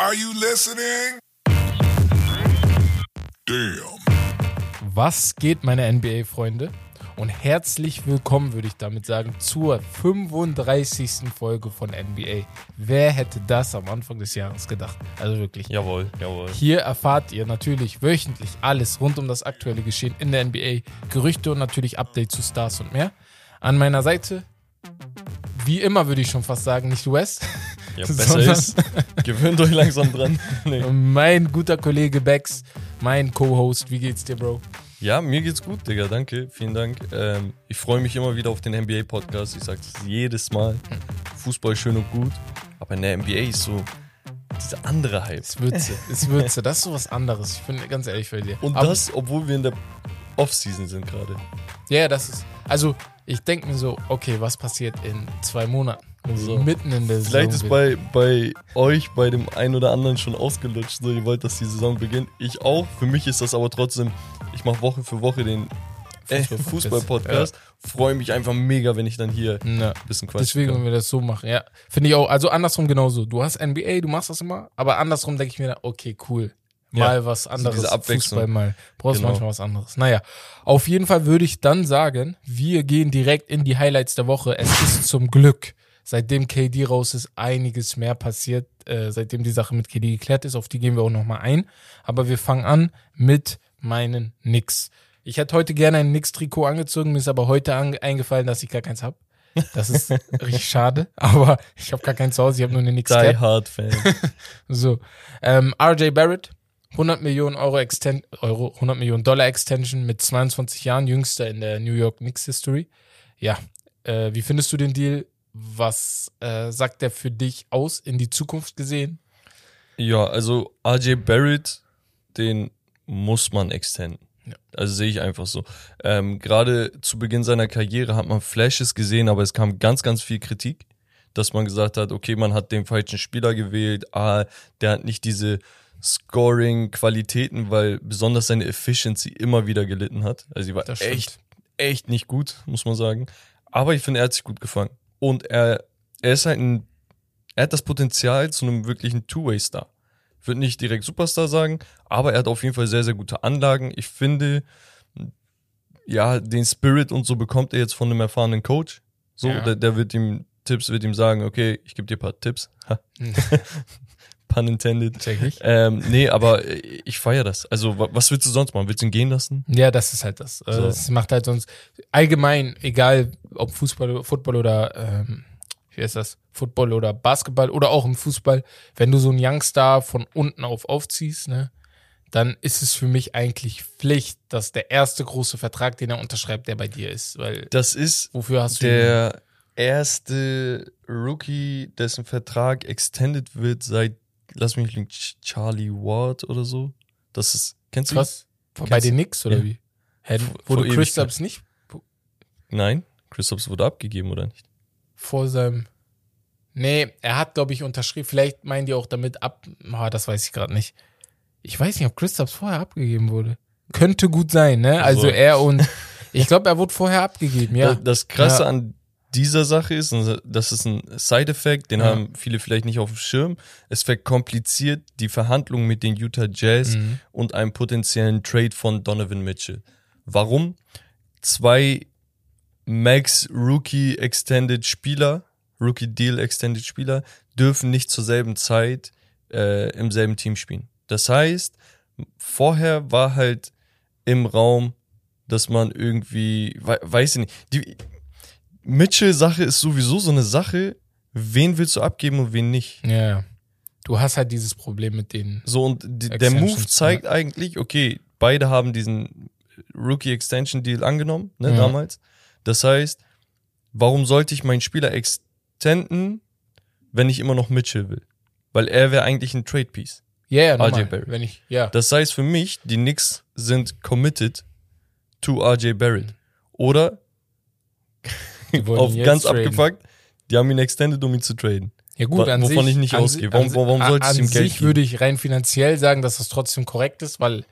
Are you listening? Damn. Was geht, meine NBA-Freunde? Und herzlich willkommen, würde ich damit sagen, zur 35. Folge von NBA. Wer hätte das am Anfang des Jahres gedacht? Also wirklich. Jawohl, jawohl. Hier erfahrt ihr natürlich wöchentlich alles rund um das aktuelle Geschehen in der NBA, Gerüchte und natürlich Updates zu Stars und mehr. An meiner Seite, wie immer würde ich schon fast sagen, nicht Wes, Ja, besser ist. Gewöhnt euch langsam dran. Nee. mein guter Kollege Bex, mein Co-Host. Wie geht's dir, Bro? Ja, mir geht's gut, Digga. Danke. Vielen Dank. Ähm, ich freue mich immer wieder auf den NBA-Podcast. Ich sag's jedes Mal. Fußball schön und gut. Aber in der NBA ist so dieser andere Hype. Es Würze, es Würze. Das ist so was anderes. Ich bin ganz ehrlich bei dir. Und Aber- das, obwohl wir in der Off-Season sind gerade. Ja, das ist. Also, ich denke mir so, okay, was passiert in zwei Monaten? So. Mitten in der Vielleicht Saison. ist bei, bei euch, bei dem einen oder anderen schon ausgelutscht. So, ihr wollt, dass die Saison beginnt. Ich auch. Für mich ist das aber trotzdem, ich mache Woche für Woche den äh, Fußball-Podcast. Fußball-Podcast. Freue mich einfach mega, wenn ich dann hier ein Ja. bisschen quatschen Deswegen, wenn wir das so machen, ja. Finde ich auch. Also andersrum genauso. Du hast NBA, du machst das immer, aber andersrum denke ich mir, okay, cool. Mal Ja, was anderes. Abwechslung. Fußball mal. Brauchst Genau. manchmal was anderes. Naja, auf jeden Fall würde ich dann sagen, wir gehen direkt in die Highlights der Woche. Es ist zum Glück, seitdem KD raus ist, einiges mehr passiert. Äh, seitdem die Sache mit KD geklärt ist, auf die gehen wir auch nochmal ein. Aber wir fangen an mit meinen Knicks. Ich hätte heute gerne ein Knicks-Trikot angezogen, mir ist aber heute eingefallen, dass ich gar keins habe. Das ist richtig schade, aber ich habe gar keins zu Hause, ich habe nur eine Knicks Die. Hard Fan. So, ähm, RJ Barrett, 100 Millionen Euro, Exten Euro, 100 Millionen Dollar Extension mit 22 Jahren, jüngster in der New York Knicks History. Ja, äh, wie findest du den Deal? Was äh, sagt der für dich aus in die Zukunft gesehen? ja, also RJ Barrett, den muss man extenden. Ja. Also sehe ich einfach so. Ähm, Gerade zu Beginn seiner Karriere hat man Flashes gesehen, aber es kam ganz, ganz viel Kritik, dass man gesagt hat, okay, man hat den falschen Spieler gewählt, ah, der hat nicht diese Scoring-Qualitäten, weil besonders seine Efficiency immer wieder gelitten hat. Also sie war echt, echt nicht gut, muss man sagen. Aber ich finde, er hat sich gut gefangen. Und er, er ist halt ein, er hat das Potenzial zu einem wirklichen Two-Way-Star. Ich würde nicht direkt Superstar sagen, aber er hat auf jeden Fall sehr, sehr gute Anlagen. Ich finde, ja, den Spirit und so bekommt er jetzt von einem erfahrenen Coach. So, Ja. der, der wird ihm Tipps, wird ihm sagen, okay, ich gebe dir ein paar Tipps. Pun intended. Check ich. Ähm, nee, aber ich feiere das. Also, wa- was willst du sonst machen? Willst du ihn gehen lassen? Ja, das ist halt das. Äh, So. Es macht halt sonst allgemein, egal ob Fußball, Football oder ähm, wie heißt das? Football oder Basketball oder auch im Fußball, wenn du so einen Youngstar von unten auf aufziehst, ne, dann ist es für mich eigentlich Pflicht, dass der erste große Vertrag, den er unterschreibt, der bei dir ist. Weil Das ist wofür hast du der erste Rookie, dessen Vertrag extended wird seit, lass mich lügen, Ch- Charlie Ward oder so. Das ist, kennst du? Was? Bei Kennst den du- Knicks oder Ja. wie? Hä, Vor- wurde Chris. Stubbs nicht Nein, Christophs wurde abgegeben, oder nicht? vor seinem. Nee, er hat, glaube ich, unterschrieben. Vielleicht meinen die auch damit ab. Ah, das weiß ich gerade nicht. Ich weiß nicht, ob Christophs vorher abgegeben wurde. Könnte gut sein, ne? Also Also- er und. Ich glaube, er wurde vorher abgegeben, ja. Das, das Krasse Ja. an dieser Sache ist, und das ist ein Side-Effekt, den Ja. haben viele vielleicht nicht auf dem Schirm. Es verkompliziert die Verhandlungen mit den Utah Jazz Mhm. und einem potenziellen Trade von Donovan Mitchell. Warum? Zwei Max Rookie Extended Spieler, Rookie Deal Extended Spieler, dürfen nicht zur selben Zeit äh, im selben Team spielen. Das heißt, vorher war halt im Raum, dass man irgendwie, wei- weiß ich nicht, die Mitchell-Sache ist sowieso so eine Sache, wen willst du abgeben und wen nicht. ja, ja. Du hast halt dieses Problem mit denen. So, und der Move zeigt eigentlich, okay, beide haben diesen Rookie Extension Deal angenommen, ne, Ja. damals. Das heißt, warum sollte ich meinen Spieler extenden, wenn ich immer noch Mitchell will? Weil er wäre eigentlich ein Trade Piece. Ja, ja, RJ. Barrett. Wenn ich, ja. Das heißt für mich, die Knicks sind committed to RJ Barrett. Oder auf ganz traden. abgefuckt, die haben ihn extended, um ihn zu traden. Ja gut, an wovon sich, ich nicht an ausgehe. Warum- an warum sollte ich an ihm Geld sich geben? würde ich rein finanziell sagen, dass das trotzdem korrekt ist, weil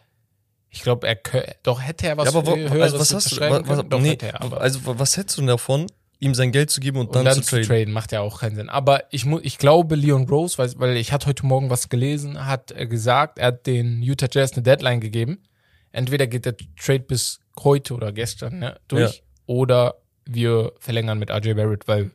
ich glaube, er doch hätte er was ja, aber also was hast du, unterschreiben wa- wa- können. Doch nee, er, aber also wa- was hättest du denn davon, ihm sein Geld zu geben und, Und dann, dann, zu traden. traden. macht ja auch keinen Sinn. Aber ich, mu ich glaube, Leon Rose, weil, weil ich hatte heute Morgen was gelesen, hat äh, gesagt, er hat den Utah Jazz eine Deadline gegeben. Entweder geht der Trade bis heute oder gestern ne, durch oder wir verlängern mit RJ Barrett, weil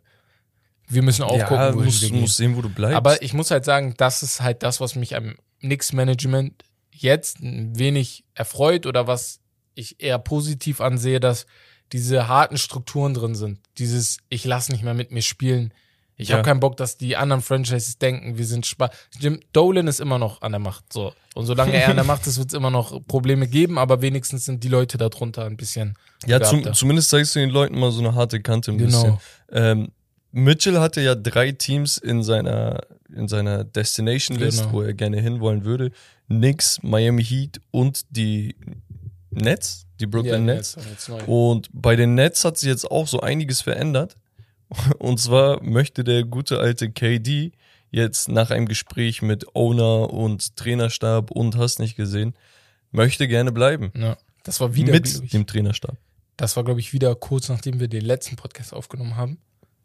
wir müssen auch ja, gucken, wohin musst, musst sehen, wo du bleibst. Aber ich muss halt sagen, das ist halt das, was mich am Knicks-Management jetzt ein wenig erfreut oder was ich eher positiv ansehe, dass diese harten Strukturen drin sind. Dieses, ich lass nicht mehr mit mir spielen. Ich Ja. habe keinen Bock, dass die anderen Franchises denken, wir sind Spaß. Jim Dolan ist immer noch an der Macht. So. Und solange er an der Macht ist, wird es immer noch Probleme geben, aber wenigstens sind die Leute darunter ein bisschen. ja, zum, zumindest zeigst du den Leuten mal so eine harte Kante ein bisschen. Genau. Ähm, Mitchell hatte ja drei Teams in seiner, in seiner Destination List, Genau. wo er gerne hinwollen würde. Knicks, Miami Heat und die Nets, die Brooklyn Ja, Nets. neu. Und bei den Nets hat sich jetzt auch so einiges verändert. Und zwar möchte der gute alte KD jetzt nach einem Gespräch mit Owner und Trainerstab und hast nicht gesehen, möchte gerne bleiben. Ja. Das war wieder, mit ich, dem Trainerstab. Das war, glaube ich, wieder kurz nachdem wir den letzten Podcast aufgenommen haben.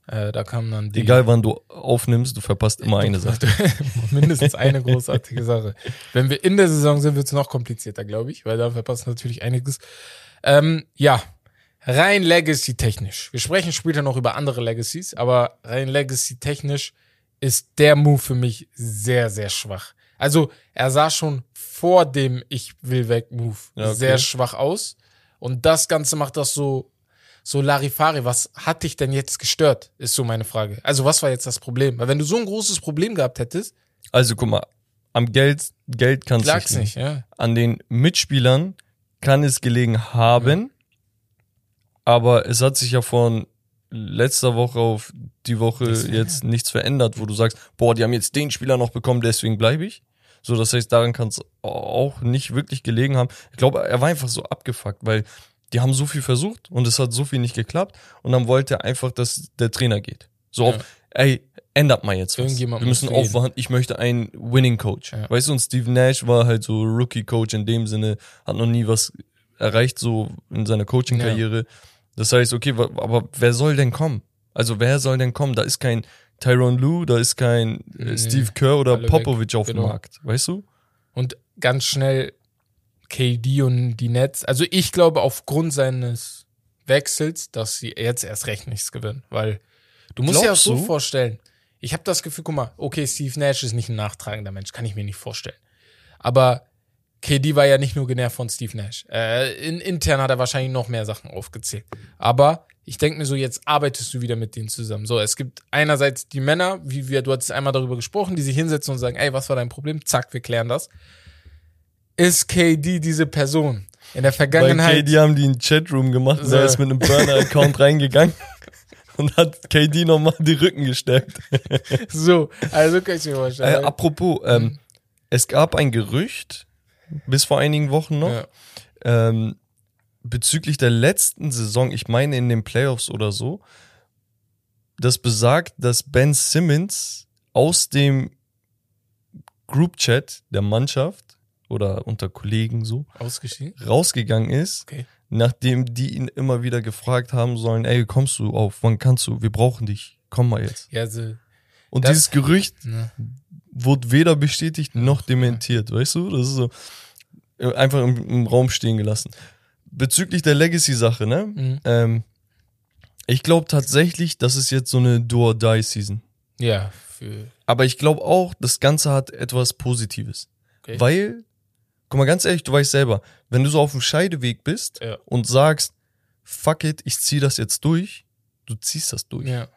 Äh, da kam dann die. Egal wann du aufnimmst, du verpasst immer eine Sache. Mindestens eine großartige Sache. Wenn wir in der Saison sind, wird es noch komplizierter, glaube ich, weil da verpassen natürlich einiges. Ähm, ja, rein Legacy-technisch. Wir sprechen später noch über andere Legacies, aber rein Legacy-technisch ist der Move für mich sehr, sehr schwach. Also, er sah schon vor dem Ich will weg Move Ja, okay. sehr schwach aus. Und das Ganze macht das so, so Larifari. Was hat dich denn jetzt gestört? Ist so meine Frage. Also, was war jetzt das Problem? Weil wenn du so ein großes Problem gehabt hättest, Also guck mal, am Geld, Geld kann es lag's nicht. nicht, ja. An den Mitspielern kann es gelegen haben, aber es hat sich ja von letzter Woche auf die Woche jetzt nichts verändert, wo du sagst, boah, die haben jetzt den Spieler noch bekommen, deswegen bleibe ich. So, das heißt, daran kann es auch nicht wirklich gelegen haben. Ich glaube, er war einfach so abgefuckt, weil die haben so viel versucht und es hat so viel nicht geklappt und dann wollte er einfach, dass der Trainer geht. So, Ja. auf, ey, ändert mal jetzt was. Irgendjemand Wir müssen aufwachen, ich möchte einen Winning Coach. Ja. Weißt du, und Steve Nash war halt so Rookie Coach in dem Sinne, hat noch nie was erreicht so in seiner Coaching-Karriere. Das heißt, okay, aber wer soll denn kommen? Also wer soll denn kommen? Da ist kein Tyron Lue, da ist kein äh, Nee, Steve Kerr oder weg, auf dem genau. Markt, weißt du? Und ganz schnell KD und die Nets. Also ich glaube aufgrund seines Wechsels, dass sie jetzt erst recht nichts gewinnen. Weil du musst dir auch Glaubst so du? vorstellen. Ich habe das Gefühl, guck mal, okay, Steve Nash ist nicht ein nachtragender Mensch, kann ich mir nicht vorstellen. Aber KD war ja nicht nur genervt von Steve Nash. Äh, in, intern hat er wahrscheinlich noch mehr Sachen aufgezählt. Aber ich denke mir so, jetzt arbeitest du wieder mit denen zusammen. So, es gibt einerseits die Männer, wie wir, du hattest einmal darüber gesprochen, die sich hinsetzen und sagen, ey, was war dein Problem? Zack, wir klären das. Ist KD diese Person? In der Vergangenheit. KD haben die einen Chatroom gemacht, So. der ist mit einem Burner-Account reingegangen und hat KD nochmal die Rücken gestärkt. So, also kann ich mir Äh, vorstellen. apropos, ähm, es gab ein Gerücht, bis vor einigen Wochen noch, ja. ähm, bezüglich der letzten Saison, ich meine in den Playoffs oder so, das besagt, dass Ben Simmons aus dem Group-Chat der Mannschaft oder unter Kollegen so rausgegangen ist, Okay. nachdem die ihn immer wieder gefragt haben sollen, ey, kommst du auf, wann kannst du, wir brauchen dich, komm mal jetzt. Ja, so, Und Das- dieses Gerücht ne. Wurde weder bestätigt noch dementiert, weißt du? Das ist so äh, einfach im, im Raum stehen gelassen. Bezüglich der Legacy-Sache, ne? Mhm. Ähm, ich glaube tatsächlich, das ist jetzt so eine Do-or-Die-Season. Ja, für. Aber ich glaube auch, das Ganze hat etwas Positives. Okay. Weil, guck mal, ganz ehrlich, du weißt selber, wenn du so auf dem Scheideweg bist Ja. und sagst, fuck it, ich zieh das jetzt durch, du ziehst das durch. Ja.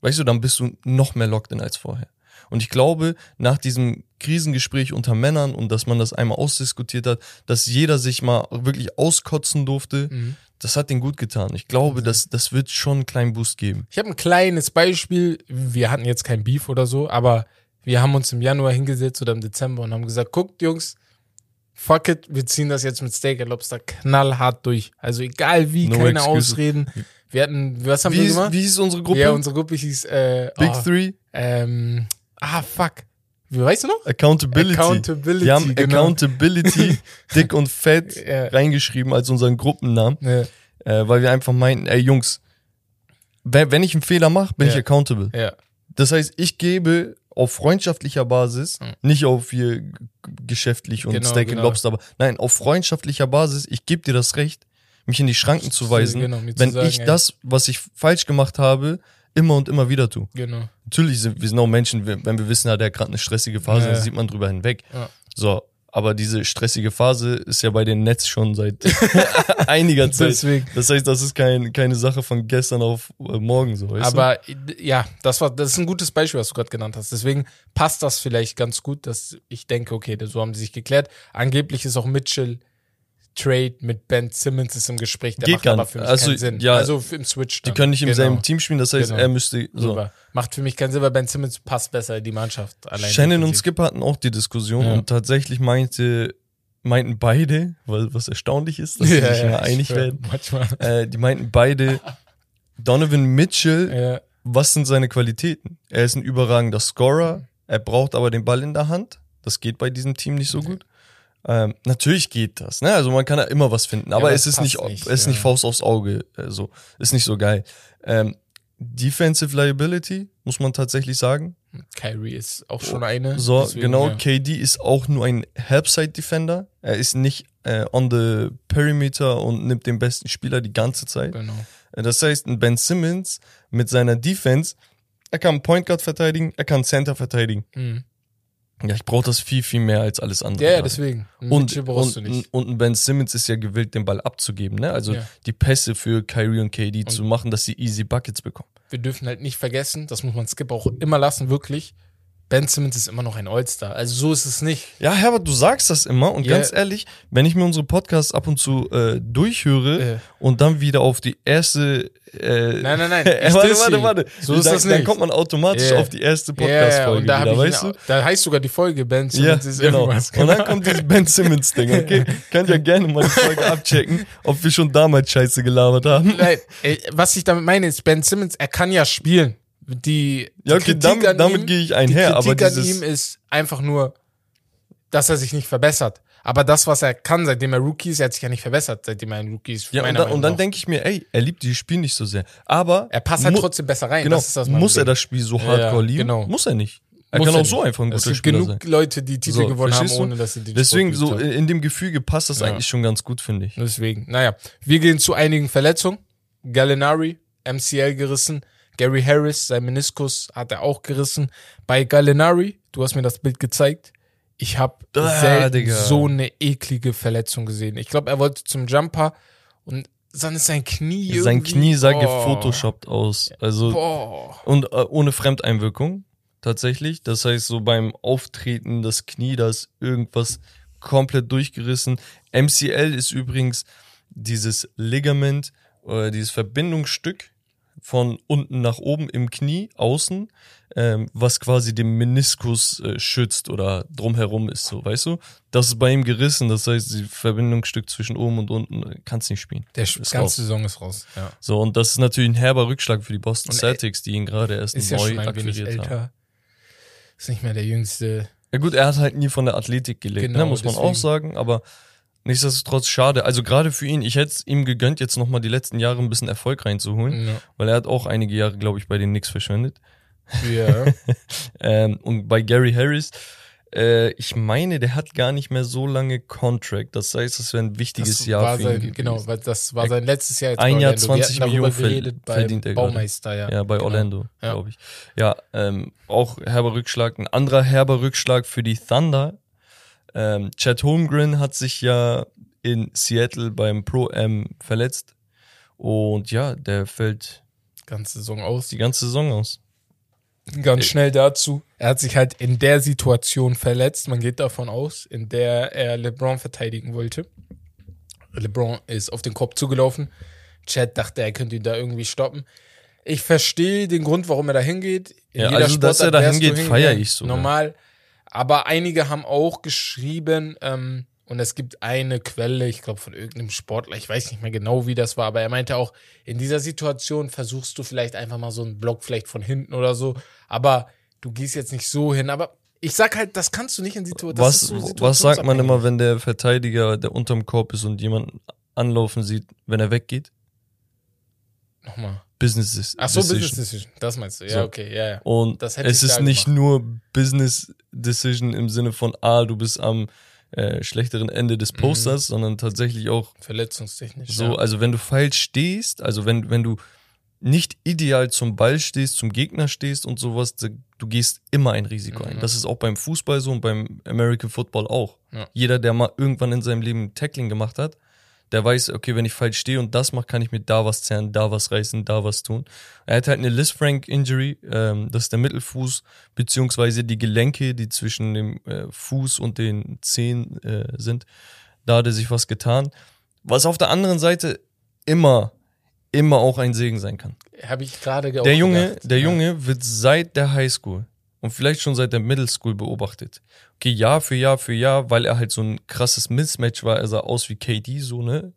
Weißt du, dann bist du noch mehr locked in als vorher. Und ich glaube, nach diesem Krisengespräch unter Männern und dass man das einmal ausdiskutiert hat, dass jeder sich mal wirklich auskotzen durfte, Mhm. das hat den gut getan. Ich glaube, das, das wird schon einen kleinen Boost geben. Ich habe ein kleines Beispiel. Wir hatten jetzt kein Beef oder so, aber wir haben uns im Januar hingesetzt oder im Dezember und haben gesagt, guckt Jungs, fuck it, wir ziehen das jetzt mit Steak and Lobster knallhart durch. Also egal wie, No keine excuses. Ausreden. Wir hatten, was haben Wie wir hieß, gemacht? wie hieß unsere Gruppe? Ja, unsere Gruppe hieß äh, Big oh, Three? ähm, ah fuck. Wie weißt du noch? Accountability. Accountability, Wir haben genau. Accountability dick und fett Ja. reingeschrieben als unseren Gruppennamen, Ja. äh, weil wir einfach meinten, ey Jungs, wenn, wenn ich einen Fehler mache, bin Ja. ich accountable. Ja. Das heißt, ich gebe auf freundschaftlicher Basis, Mhm. nicht auf hier geschäftlich und Genau, Steak genau. and Lobster, aber nein, auf freundschaftlicher Basis, ich gebe dir das Recht, mich in die Schranken zu weisen, Genau, mir zu wenn sagen, ich ey. das, was ich falsch gemacht habe, immer und immer wieder tue. Genau. Natürlich sind wir sind auch Menschen, wenn wir wissen, hat er gerade eine stressige Phase, Ja. dann sieht man drüber hinweg. Ja. So, aber diese stressige Phase ist ja bei den Nets schon seit einiger Zeit. Deswegen. Das heißt, das ist kein, keine Sache von gestern auf äh, morgen so, weißt Aber äh, ja, das war das ist ein gutes Beispiel, was du gerade genannt hast. Deswegen passt das vielleicht ganz gut, dass ich denke, okay, so haben sie sich geklärt. Angeblich ist auch Mitchell Trade mit Ben Simmons ist im Gespräch. Der Geht macht aber für mich Also, keinen Sinn. ja, also im Switch. Die dann. können nicht im Genau. selben Team spielen, das heißt, Genau. er müsste so. Super. Macht für mich keinen Sinn, weil Ben Simmons passt besser in die Mannschaft. Allein Shannon und. Skip hatten auch die Diskussion Ja. und tatsächlich meinte, meinten beide, weil was erstaunlich ist, dass sie Ja, sich ja, einig werden, Manchmal. äh, die meinten beide, Donovan Mitchell, was sind seine Qualitäten? Er ist ein überragender Scorer, er braucht aber den Ball in der Hand. Das geht bei diesem Team nicht so gut. Ähm, natürlich geht das, ne? Also man kann ja immer was finden, aber aber es ist nicht, nicht, es ist nicht ja. Faust aufs Auge, äh, so ist nicht so geil. Ähm, Defensive Liability muss man tatsächlich sagen. Kyrie ist auch schon eine. So, deswegen, genau. ja. KD ist auch nur ein Helpside-Defender. Er ist nicht äh, on the perimeter und nimmt den besten Spieler die ganze Zeit. Genau. Äh, Das heißt, ein Ben Simmons mit seiner Defense, er kann Point Guard verteidigen, er kann Center verteidigen. Mhm. Ja, ich brauche das viel, viel mehr als alles andere. Ja, ja, deswegen. Und, und, und ein Ben Simmons ist ja gewillt, den Ball abzugeben. Ne? Also Ja. die Pässe für Kyrie und KD zu machen, dass sie easy Buckets bekommen. wir dürfen halt nicht vergessen, das muss man Skip auch immer lassen, wirklich. Ben Simmons ist immer noch ein All-Star. Also so ist es nicht. Ja, Herbert, du sagst das immer und Ja. ganz ehrlich, wenn ich mir unsere Podcasts ab und zu äh, durchhöre Äh. und dann wieder auf die erste äh, Nein, nein, nein. warte, warte, sie. warte. So ist dann, das Dann nicht. kommt man automatisch Ja. auf die erste Podcast-Folge wieder, hab weißt ich, du? da heißt sogar die Folge Ben Simmons ist genau. irgendwas. Und dann kommt dieses Ben Simmons-Ding, okay? Könnt ihr gerne mal die Folge abchecken, ob wir schon damals Scheiße gelabert haben. Nein, ey, was ich damit meine, ist Ben Simmons, er kann ja spielen. Die, die Ja, okay, Kritik damit- an damit ihm, gehe ich einher, Die aber Kritik an dieses- ihm ist einfach nur, dass er sich nicht verbessert. Aber das, was er kann, seitdem er Rookie ist, er hat sich ja nicht verbessert, seitdem er ein Rookie ist. Ja, und, Meinung und dann denke ich mir, ey, er liebt dieses Spiel nicht so sehr. Aber er passt halt trotzdem besser rein. Genau, das das muss er Ding. das Spiel so hardcore ja, lieben? genau. Muss er nicht. Er Muss kann er auch so nicht. einfach ein Es guter gibt Spieler genug sein. Leute, die Titel So, gewonnen haben, ohne dass sie den Deswegen, so in dem Gefüge passt das Ja. eigentlich schon ganz gut, finde ich. Deswegen, naja. Wir gehen zu einigen Verletzungen. Gallinari, MCL gerissen. Gary Harris, sein Meniskus hat er auch gerissen. Bei Gallinari, du hast mir das Bild gezeigt, ich habe Ah, so eine eklige Verletzung gesehen. Ich glaube, er wollte zum Jumper und dann ist sein Knie Sein irgendwie- Knie sah Boah. gefotoshoppt aus. Also, Boah. und äh, ohne Fremdeinwirkung, tatsächlich. Das heißt, so beim Auftreten, das Knie, da ist irgendwas komplett durchgerissen. MCL ist übrigens dieses Ligament, äh, dieses Verbindungsstück von unten nach oben im Knie, außen, ähm, was quasi den Meniskus äh, schützt oder drumherum ist, so, weißt du? Das ist bei ihm gerissen, das heißt, die Verbindungsstück zwischen oben und unten äh, kannst nicht spielen. Der Ist ganze raus. Saison ist raus. Ja. So, und das ist natürlich ein herber Rückschlag für die Boston Und, Celtics, die ihn gerade erst Ist ja neu schon ein wenig akquiriert haben. älter. Ist nicht mehr der jüngste. Ja gut, er hat halt nie von der Athletik gelebt, Genau, ne, muss man deswegen. auch sagen, aber nichtsdestotrotz schade. Also gerade für ihn, ich hätte es ihm gegönnt, jetzt nochmal die letzten Jahre ein bisschen Erfolg reinzuholen, Ja. weil er hat auch einige Jahre, glaube ich, bei den Knicks verschwendet. ja. Ähm, und bei Gary Harris, äh, ich meine, der hat gar nicht mehr so lange Contract. Das heißt, das wäre ein wichtiges Das Jahr war für ihn sein, gewesen. genau, weil das war sein letztes Jahr jetzt Ein Jahr Orlando. Wir 20 hatten darüber Millionen geredet bei verdient er. Baumeister, ja. Ja, bei Genau. Orlando, Ja. glaube ich. Ja, ähm, auch herber Rückschlag. Ein anderer herber Rückschlag für die Thunder. Ähm, Chad Holmgren hat sich ja in Seattle beim Pro-Am verletzt. Und ja, der fällt Ganze Saison aus. die ganze Saison aus. Ganz schnell dazu. Er hat sich halt in der Situation verletzt. Man geht davon aus, in der er LeBron verteidigen wollte. LeBron ist auf den Kopf zugelaufen. Chad dachte, er könnte ihn da irgendwie stoppen. Ich verstehe den Grund, warum er da hingeht. In Ja, jeder also, dass er Sportart da hingeht, hingegangen. feier ich sogar. Normal. Aber einige haben auch geschrieben, ähm, und es gibt eine Quelle, ich glaube von irgendeinem Sportler, ich weiß nicht mehr genau, wie das war, aber er meinte auch, in dieser Situation versuchst du vielleicht einfach mal so einen Block vielleicht von hinten oder so, aber du gehst jetzt nicht so hin. Aber ich sag halt, das kannst du nicht in Situationen. Was, was sagt man immer, wenn der Verteidiger, der unterm Korb ist und jemanden anlaufen sieht, wenn er weggeht? Nochmal. Business Ach so, Decision. Business Decision. Das meinst du. Ja, So. okay, ja, ja. Und Das hätte es ist nicht gemacht. nur Business Decision im Sinne von, ah, du bist am äh, schlechteren Ende des Posters, sondern tatsächlich auch Verletzungstechnisch. so, Mhm. ja. also wenn du falsch stehst, also wenn, wenn du nicht ideal zum Ball stehst, zum Gegner stehst und sowas, du gehst immer ein Risiko ein. Mhm. Das ist auch beim Fußball so und beim American Football auch. Ja. Jeder, der mal irgendwann in seinem Leben Tackling gemacht hat, der weiß, okay, wenn ich falsch stehe und das mache, kann ich mir da was zerren, da was reißen, da was tun. Er hat halt eine Liz Frank Injury, ähm, das ist der Mittelfuß, beziehungsweise die Gelenke, die zwischen dem äh, Fuß und den Zehen äh, sind. Da hat er sich was getan. Was auf der anderen Seite immer, immer auch ein Segen sein kann. Habe ich gerade ge- Der Junge, gedacht. der Ja. Junge wird seit der Highschool und vielleicht schon seit der Middle School beobachtet. Okay, Jahr für Jahr für Jahr, weil er halt so ein krasses Mismatch war. Er sah aus wie KD, so, ne?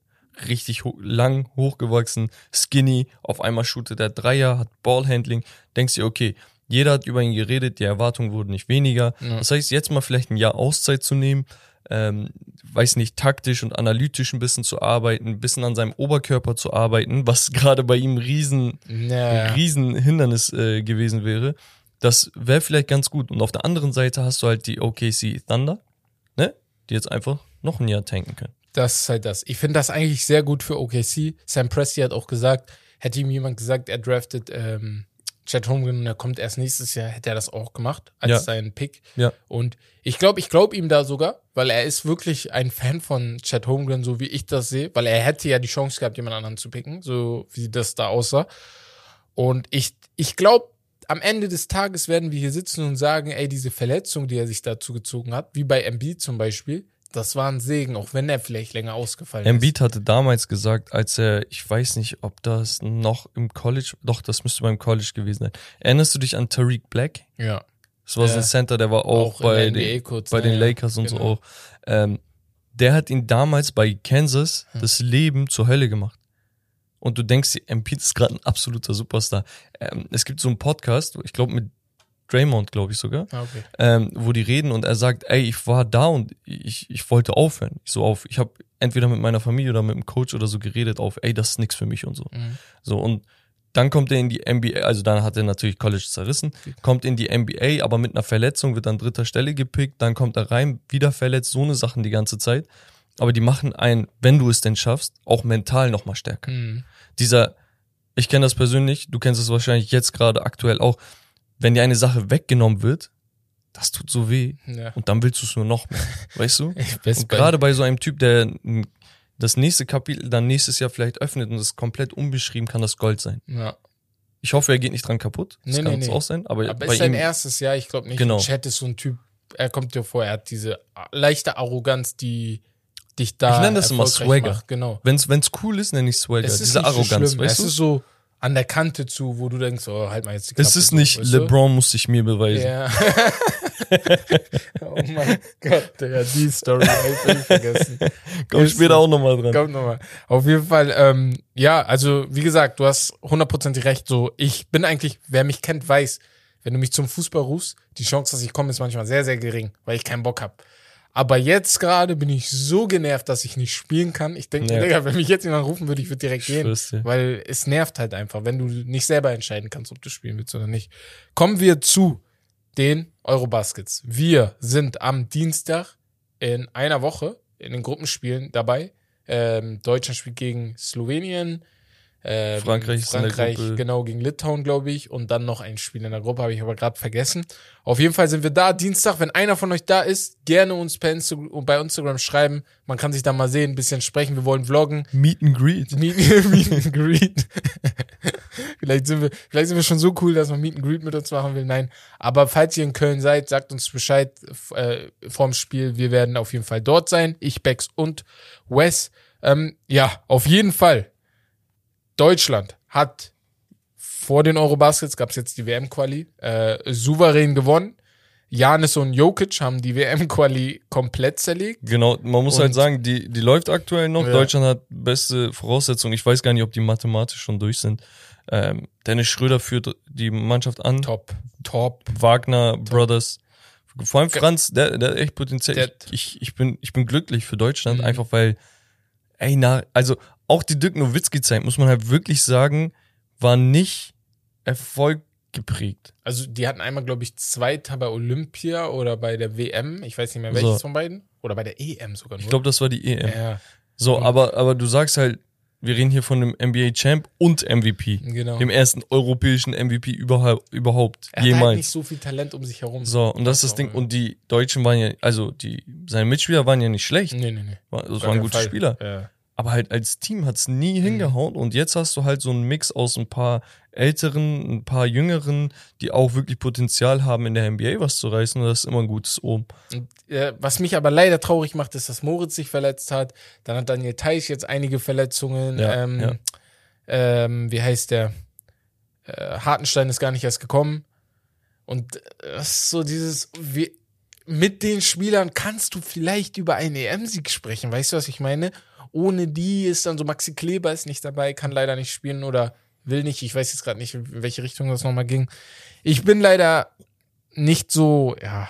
Richtig ho lang, hochgewachsen, skinny. Auf einmal shootet er Dreier, hat Ballhandling. Denkst dir, okay, jeder hat über ihn geredet, die Erwartungen wurden nicht weniger. Ja. Das heißt, jetzt mal vielleicht ein Jahr Auszeit zu nehmen, ähm, weiß nicht, taktisch und analytisch ein bisschen zu arbeiten, ein bisschen an seinem Oberkörper zu arbeiten, was gerade bei ihm riesen Ja, ja. riesen Hindernis äh, gewesen wäre. Das wäre vielleicht ganz gut. Und auf der anderen Seite hast du halt die OKC Thunder, ne? Die jetzt einfach noch ein Jahr tanken können. Das ist halt das. Ich finde das eigentlich sehr gut für OKC. Sam Presti hat auch gesagt, hätte ihm jemand gesagt, er draftet ähm, Chad Holmgren und er kommt erst nächstes Jahr, hätte er das auch gemacht als Ja. seinen Pick. Ja. Und ich glaube, ich glaube ihm da sogar, weil er ist wirklich ein Fan von Chad Holmgren, so wie ich das sehe, weil er hätte ja die Chance gehabt, jemand anderen zu picken, so wie das da aussah. Und ich, ich glaube, am Ende des Tages werden wir hier sitzen und sagen, ey, diese Verletzung, die er sich dazu gezogen hat, wie bei MB zum Beispiel, das war ein Segen, auch wenn er vielleicht länger ausgefallen ist. Embiid hatte damals gesagt, als er, ich weiß nicht, ob das noch im College, doch, das müsste beim College gewesen sein. Erinnerst du dich an Tariq Black? Ja. Das war so ein Center, der war auch, Auch bei, den, kurz, bei ne, den. Lakers und so Genau. auch. Ähm, der hat ihn damals bei Kansas Hm. das Leben zur Hölle gemacht. Und du denkst, Embiid ist gerade ein absoluter Superstar. Ähm, es gibt so einen Podcast, ich glaube mit Draymond, glaube ich sogar, Ah, okay. ähm, wo die reden und er sagt, ey, ich war da und ich, ich wollte aufhören. Ich so auf, ich habe entweder mit meiner Familie oder mit dem Coach oder so geredet auf, ey, das ist nix für mich und so. Mhm. So und dann kommt er in die NBA, also dann hat er natürlich College zerrissen, kommt in die NBA, aber mit einer Verletzung wird an dritter Stelle gepickt, dann kommt er rein, wieder verletzt, so eine Sachen die ganze Zeit. Aber die machen einen, wenn du es denn schaffst, auch mental nochmal stärker. Mhm. Dieser, ich kenne das persönlich, du kennst es wahrscheinlich jetzt gerade aktuell auch, wenn dir eine Sache weggenommen wird, das tut so weh. Ja. Und dann willst du es nur noch mehr. Weißt du? Und gerade bei so einem Typ, der das nächste Kapitel dann nächstes Jahr vielleicht öffnet und es komplett unbeschrieben, kann das Gold sein. Ja. Ich hoffe, er geht nicht dran kaputt. Das Nee, kann nee, es nee. auch sein. Aber, Aber bei ist sein ihm, erstes Jahr, ich glaube nicht. Genau. Chad ist so ein Typ, er kommt dir vor, er hat diese leichte Arroganz, die dich da. Ich nenne das immer Swagger. Macht. Genau. wenn es cool ist, nenne ich Swagger. Es ist Diese so Arroganz, schlimm. weißt es du? ist so an der Kante zu, wo du denkst, oh, halt mal jetzt die es Klappe ist so, nicht, weißt du? LeBron muss sich mir beweisen. Ja. oh mein Gott, Digga, die Story hab ich vergessen. Komm Ist später so. auch nochmal dran. Kommt nochmal. Auf jeden Fall, ähm, ja, also wie gesagt, du hast hundertprozentig recht. So, ich bin eigentlich, wer mich kennt, weiß, wenn du mich zum Fußball rufst, die Chance, dass ich komme, ist manchmal sehr, sehr gering, weil ich keinen Bock hab. Aber jetzt gerade bin ich so genervt, dass ich nicht spielen kann. Ich denke, Ja. Digga, wenn mich jetzt jemand rufen würde, ich würde direkt gehen. Weil es nervt halt einfach, wenn du nicht selber entscheiden kannst, ob du spielen willst oder nicht. Kommen wir zu den Eurobaskets. Wir sind am Dienstag in einer Woche in den Gruppenspielen dabei. Ähm, Deutschland spielt gegen Slowenien. Ähm, Frankreich Frankreich genau gegen Litauen, glaube ich. Und dann noch ein Spiel in der Gruppe, habe ich aber gerade vergessen. Auf jeden Fall sind wir da Dienstag. Wenn einer von euch da ist, gerne uns per Insta bei Instagram schreiben. Man kann sich da mal sehen, ein bisschen sprechen. Wir wollen vloggen. Meet and Greet. Meet, Meet and Greet. vielleicht, sind wir, vielleicht sind wir schon so cool, dass man Meet and Greet mit uns machen will. Nein. Aber falls ihr in Köln seid, sagt uns Bescheid äh, vorm Spiel. Wir werden auf jeden Fall dort sein. Ich, Bex und Wes. Ähm, ja, auf jeden Fall. Deutschland hat vor den Eurobaskets, gab es jetzt die WM-Quali, äh, souverän gewonnen. Janis und Jokic haben die WM-Quali komplett zerlegt. Genau, man muss Und- halt sagen, die, die läuft aktuell noch. Ja. Deutschland hat beste Voraussetzungen. Ich weiß gar nicht, ob die mathematisch schon durch sind. Ähm, Dennis Schröder führt die Mannschaft an. Top, top. Wagner Brothers. Vor allem Franz, der, der echt Potenzial. Der- ich, ich, ich, bin, ich bin glücklich für Deutschland, Mhm. einfach weil, ey, na, also auch die Dirk Nowitzki-Zeit, muss man halt wirklich sagen, war nicht Erfolg geprägt. Also die hatten einmal, glaube ich, Zweiter bei Olympia oder bei der WM. Ich weiß nicht mehr welches So. von beiden. Oder bei der EM sogar nur. Ich glaube, das war die EM. ja, So, aber, aber du sagst halt, wir reden hier von einem NBA Champ und MVP. genau. Dem ersten europäischen MVP überhaupt, überhaupt er hat halt nicht jemals. so viel Talent um sich herum. So, und das ist das Ding. Und die Deutschen waren ja, also die, seine Mitspieler waren ja nicht schlecht. Nee, nee, nee. War- Das Gar waren gute Fall. Spieler. Ja. Aber halt als Team hat's Mhm. nie hingehauen. Und jetzt hast du halt so einen Mix aus ein paar älteren, ein paar jüngeren, die auch wirklich Potenzial haben, in der NBA was zu reißen. Und das ist immer ein gutes. Und, äh, was mich aber leider traurig macht, ist, dass Moritz sich verletzt hat. Dann hat Daniel Teich jetzt einige Verletzungen. Ja, ähm, ja. Ähm, wie heißt der? Äh, Hartenstein ist gar nicht erst gekommen. Und äh, das ist so dieses, wie, mit den Spielern kannst du vielleicht über einen EM-Sieg sprechen. Weißt du, was ich meine? Ohne die ist dann so, Maxi Kleber ist nicht dabei, kann leider nicht spielen oder will nicht. Ich weiß jetzt gerade nicht, in welche Richtung das nochmal ging. Ich bin leider nicht so, ja.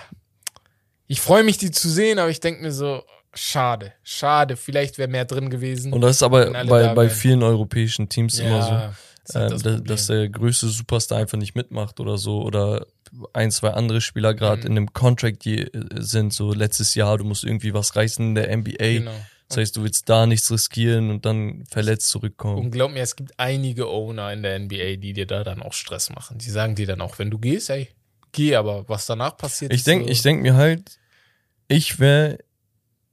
Ich freue mich, die zu sehen, aber ich denke mir so, schade, schade. Vielleicht wäre mehr drin gewesen. Und das ist aber bei, bei vielen europäischen Teams immer so. das halt äh, das dass, der größte Superstar einfach nicht mitmacht oder so oder ein, zwei andere Spieler gerade Mhm. in einem Contract die, äh, sind, so letztes Jahr, du musst irgendwie was reißen in der NBA. genau. Das heißt, du willst da nichts riskieren und dann verletzt zurückkommen. Und glaub mir, es gibt einige Owner in der NBA, die dir da dann auch Stress machen. Die sagen dir dann auch, wenn du gehst, ey, geh, aber was danach passiert Ich denke so, ich denk mir halt, ich wäre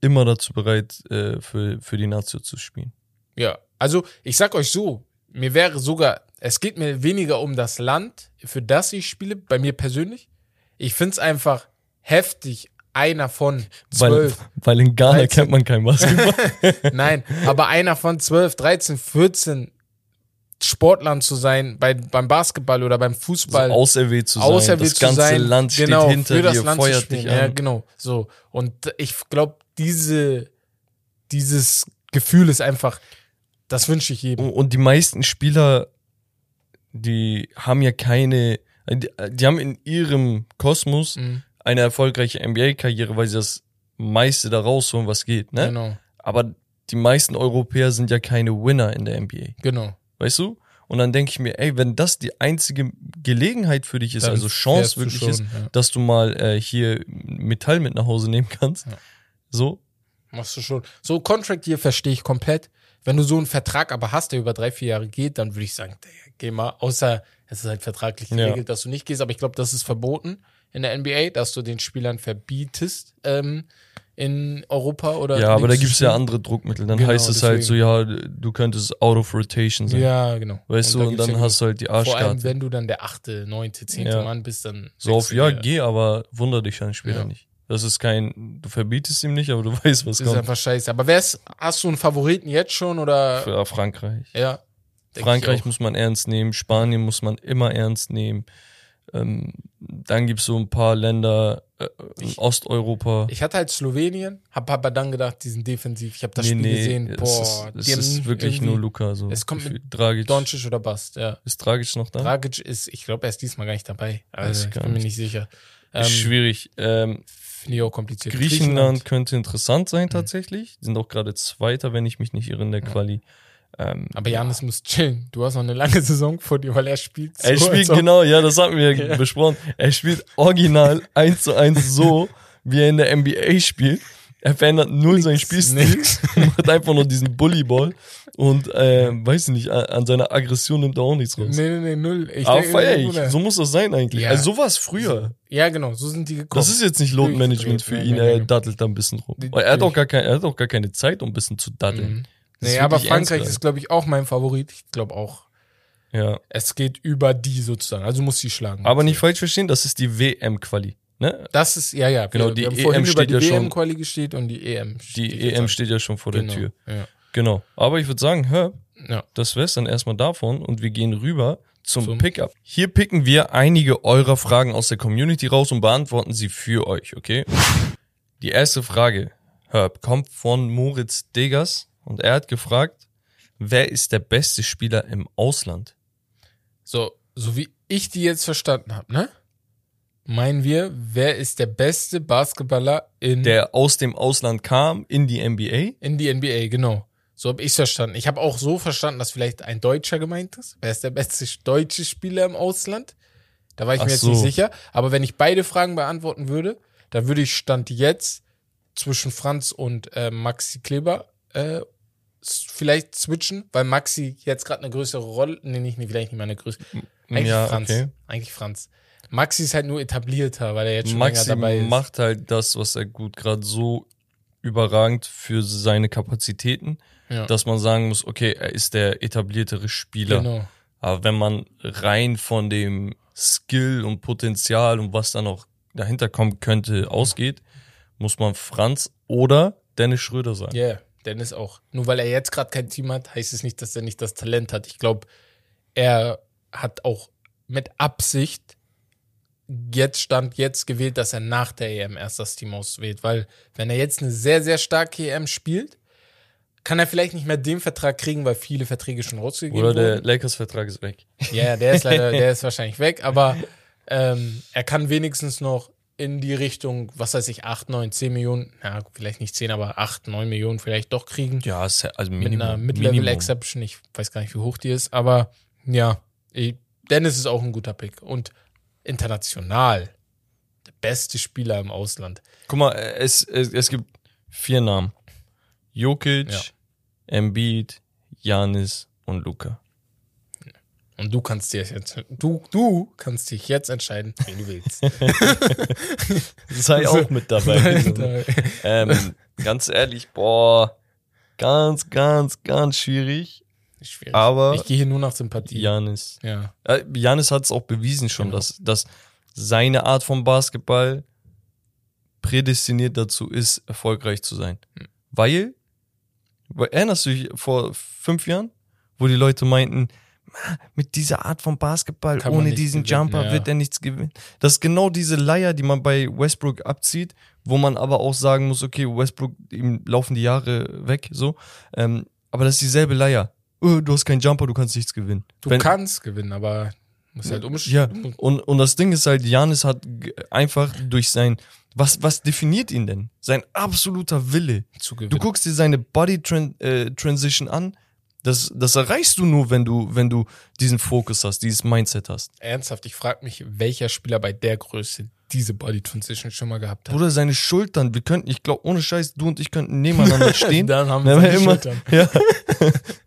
immer dazu bereit, äh, für, für die Nazio zu spielen. Ja, also ich sag euch so, mir wäre sogar, es geht mir weniger um das Land, für das ich spiele, bei mir persönlich. Ich find's einfach heftig, einer von Weil, zwölf, weil in Ghana 13. kennt man kein Basketball. nein, aber einer von zwölf, 13, 14 Sportlern zu sein, bei, beim Basketball oder beim so Fußball. auserwählt zu sein. auserwählt das ganze zu sein, Land steht genau, hinter für das dir, Land feuert dich Ja, an. genau, so. Und ich glaube, diese, dieses Gefühl ist einfach, das wünsche ich jedem. Und, und die meisten Spieler, die haben ja keine, die, die haben in ihrem Kosmos Mhm, eine erfolgreiche NBA-Karriere, weil sie das meiste da rausholen, was geht, ne? Genau, Aber die meisten Europäer sind ja keine Winner in der NBA, genau. weißt du? Und dann denke ich mir, ey, wenn das die einzige Gelegenheit für dich ist, Dann also Chance wirklich schon, ist, ja. dass du mal äh, hier Metall mit nach Hause nehmen kannst, Ja. so, Machst du schon. So, Contract hier verstehe ich komplett. Wenn du so einen Vertrag aber hast, der über drei, vier Jahre geht, dann würde ich sagen, geh mal, außer es ist halt vertraglich Ja. geregelt, dass du nicht gehst, aber ich glaube, das ist verboten in der NBA, dass du den Spielern verbietest, ähm, in Europa oder. ja, aber da zu gibt's ja andere Druckmittel. Dann Genau, heißt es halt so, ja, du könntest out of rotation sein. Ja, genau. Weißt da du, und dann ja hast du halt die Vor allem, Arschkarte. wenn du dann der achte, neunte, zehnte Ja. Mann bist, dann. So auf, ja, geh, aber wunder dich dann später nicht. Das ist kein, du verbietest ihm nicht, aber du weißt, was Ist kommt. einfach scheiße. Aber wer ist, hast du einen Favoriten jetzt schon oder? Ja, Frankreich. Ja. Frankreich muss man ernst nehmen, Spanien muss man immer ernst nehmen. Ähm, dann gibt's so ein paar Länder äh, in Ich- Osteuropa. Ich hatte halt Slowenien, hab aber dann gedacht, die sind defensiv. Ich habe das nee, Spiel nee, gesehen. es Boah, ist, es die haben ist wirklich nur Luca. So Es kommt gefühlt. Dragic. Doncic oder Bast, ja. Ist Dragic noch da? Dragic ist, ich glaube, er ist diesmal gar nicht dabei. Also, ich bin mir nicht. sicher. ist Ähm, schwierig. Ähm, Finde ich auch kompliziert. Griechenland könnte interessant Mhm. sein tatsächlich. Sind auch gerade Zweiter, wenn ich mich nicht irre in der Quali. Ähm, Aber Janis muss chillen. Du hast noch eine lange Saison vor dir, weil er spielt. Er so, spielt als ob- genau, ja, das hatten wir Ja. besprochen. Er spielt original eins zu eins so, wie er in der NBA spielt. Er verändert null seinen Spielstil, Nix. macht einfach nur diesen Bullyball und äh, weiß ich nicht, an, an seiner Aggression nimmt er auch nichts raus. Nee, nee, nee, null. Ich Aber feier ich, so muss das sein eigentlich. Ja. Also so war es früher. Ja, genau, so sind die gekommen. Das ist jetzt nicht Load-Management für Durchgedreht, ihn, er ja. dattelt da ein bisschen rum. Die- er hat auch gar, kein, er hat auch gar keine Zeit, um ein bisschen zu datteln. Mhm. Das Nee, aber Frankreich ist, glaube ich, auch mein Favorit. Ich glaube auch. Ja. Es geht über die sozusagen. Also muss sie schlagen. Aber nicht falsch verstehen, das ist die WM-Quali. Ne? Das ist, ja, ja. Genau, die EM über steht die ja schon- WM-Quali gesteht und die EM. Die steht jetzt EM an. steht ja schon vor der genau. Tür. Ja. Genau. Aber ich würde sagen, hör, ja. Das wär's dann erstmal davon und wir gehen rüber zum, Zum- Pickup. Hier picken wir einige eurer Fragen aus der Community raus und beantworten sie für euch, okay? Die erste Frage, Herb, kommt von Moritz Degas und er hat gefragt, wer ist der beste Spieler im Ausland? So, so wie ich die jetzt verstanden habe, ne? Meinen wir, wer ist der beste Basketballer in, Der aus dem Ausland kam in die NBA? in die NBA, genau. So habe ich verstanden. Ich habe auch so verstanden, dass vielleicht ein Deutscher gemeint ist. Wer ist der beste deutsche Spieler im Ausland? Da war ich Ach mir jetzt so. nicht sicher. Aber wenn ich beide Fragen beantworten würde, dann würde ich Stand jetzt zwischen Franz und äh, Maxi Kleber äh, vielleicht switchen, weil Maxi jetzt gerade eine größere Rolle, nee, nicht, nee, vielleicht nicht mal eine größere. Eigentlich Ja, Franz. okay. Eigentlich Franz. Maxi ist halt nur etablierter, weil er jetzt schon Maxi länger dabei ist. macht halt das, was er gut gerade so überragend für seine Kapazitäten, ja. dass man sagen muss, okay, er ist der etabliertere Spieler. Genau. Aber wenn man rein von dem Skill und Potenzial und was da noch dahinter kommen könnte, ausgeht, muss man Franz oder Dennis Schröder sein. Yeah, Dennis auch. Nur weil er jetzt gerade kein Team hat, heißt es nicht, dass er nicht das Talent hat. Ich glaube, er hat auch mit Absicht jetzt stand jetzt gewählt, dass er nach der EM erst das Team auswählt, weil wenn er jetzt eine sehr sehr starke EM spielt, kann er vielleicht nicht mehr den Vertrag kriegen, weil viele Verträge schon rausgegeben Oder der wurden. Lakers-Vertrag ist weg. Ja, der ist leider, der ist wahrscheinlich weg, aber ähm, er kann wenigstens noch in die Richtung, was weiß ich, 8, 9, 10 Millionen, ja, vielleicht nicht 10, aber 8, 9 Millionen vielleicht doch kriegen. Ja, also mit Minimum. einer Minimum. Mid-Level-Exception. Ich weiß gar nicht, wie hoch die ist, aber ja, Dennis ist auch ein guter Pick. Und international der beste Spieler im Ausland. Guck mal, es, es, es gibt vier Namen. Jokic, Ja. Embiid, Janis und Luca. Und du kannst dir jetzt, du, du kannst dich jetzt entscheiden, wen du willst. Sei auch mit dabei. ähm, ganz ehrlich, boah, ganz, ganz, ganz schwierig. Schwierig. Aber ich gehe hier nur nach Sympathie. Janis. Ja. Äh, Janis hat es auch bewiesen schon, Genau. dass, dass seine Art von Basketball prädestiniert dazu ist, erfolgreich zu sein. Hm. Weil, erinnerst du dich vor fünf Jahren, wo die Leute meinten, "Ma, mit dieser Art von Basketball, Kann ohne diesen gewinnen, Jumper ja. wird er nichts gewinnen. Das ist genau diese Leier, die man bei Westbrook abzieht, wo man aber auch sagen muss, okay, Westbrook, ihm laufen die Jahre weg, so. Ähm, aber das ist dieselbe Leier. Oh, du hast keinen Jumper, du kannst nichts gewinnen. Du Wenn- kannst gewinnen, aber musst halt ja, umstellen. und, und das Ding ist halt, Janis hat einfach durch sein, was, was definiert ihn denn? Sein absoluter Wille. zu Du gewinnen. guckst dir seine Body Tran äh, Transition an, das, das erreichst du nur, wenn du, wenn du diesen Fokus hast, dieses Mindset hast. Ernsthaft, ich frage mich, welcher Spieler bei der Größe diese Body Transition schon mal gehabt hat. Bruder, seine Schultern, wir könnten, ich glaube, ohne Scheiß, du und ich könnten nebeneinander stehen. Dann haben Ja, wir seine immer, Schultern. ja,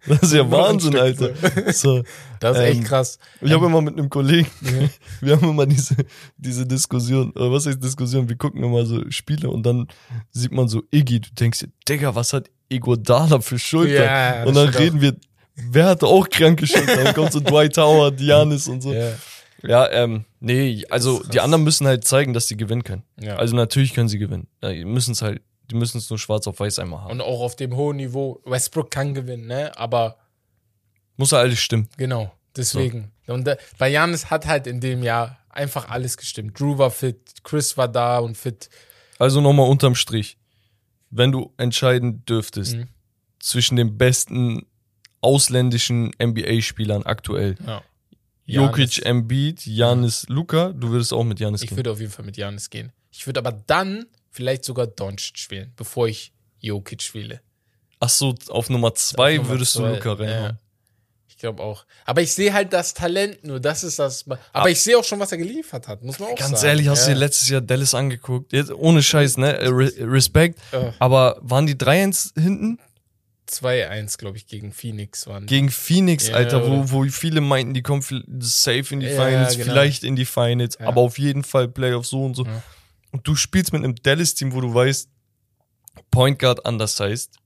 das ist ja Wahnsinn, Alter. So. Das ist echt Ähm, krass. Ich habe immer mit einem Kollegen, wir haben immer diese, diese Diskussion, oder was heißt Diskussion? Wir gucken immer so Spiele und dann sieht man so Iggy, du denkst dir, Digga, was hat Iguodala für Schultern? Ja, und dann reden wir, wer hatte auch kranke Schultern? Dann kommt so Dwight Howard, Giannis und so. Ja. Ja, ähm, nee, also die anderen müssen halt zeigen, dass die gewinnen können. Ja. Also natürlich können sie gewinnen. Ja, Die müssen es halt, die müssen es nur schwarz auf weiß einmal haben. Und auch auf dem hohen Niveau. Westbrook kann gewinnen, ne? Aber Muss ja alles stimmen. genau, deswegen. Und da, bei Janis hat halt in dem Jahr einfach alles gestimmt. Drew war fit, Chris war da und fit. Also nochmal unterm Strich. Wenn du entscheiden dürftest Mhm. zwischen den besten ausländischen NBA-Spielern aktuell, Ja. Jokic, Giannis. Embiid, Janis, Luca, du würdest auch mit Janis Ich gehen. würde auf jeden Fall mit Janis gehen. Ich würde aber dann vielleicht sogar Doncic wählen, bevor ich Jokic wähle. Ach so, auf Nummer zwei Nummer würdest zwei, du Luca reinhauen. ja. Ich glaube auch. Aber ich sehe halt das Talent nur, das ist das. Aber ich sehe auch schon, was er geliefert hat, muss man auch sagen. Ganz ehrlich, hast du ja. dir letztes Jahr Dallas angeguckt? Jetzt ohne Scheiß, ne? Äh, Re Respekt. Ja. Aber waren die 3-1 hinten? 2-1, glaube ich, gegen Phoenix waren. Gegen Phoenix, Ja, Alter, wo, wo viele meinten, die kommen safe in die Ja, Finals, genau. vielleicht in die Finals, Ja. aber auf jeden Fall Playoffs so und so. Und du spielst mit einem Dallas-Team, wo du weißt, Point Guard anders heißt.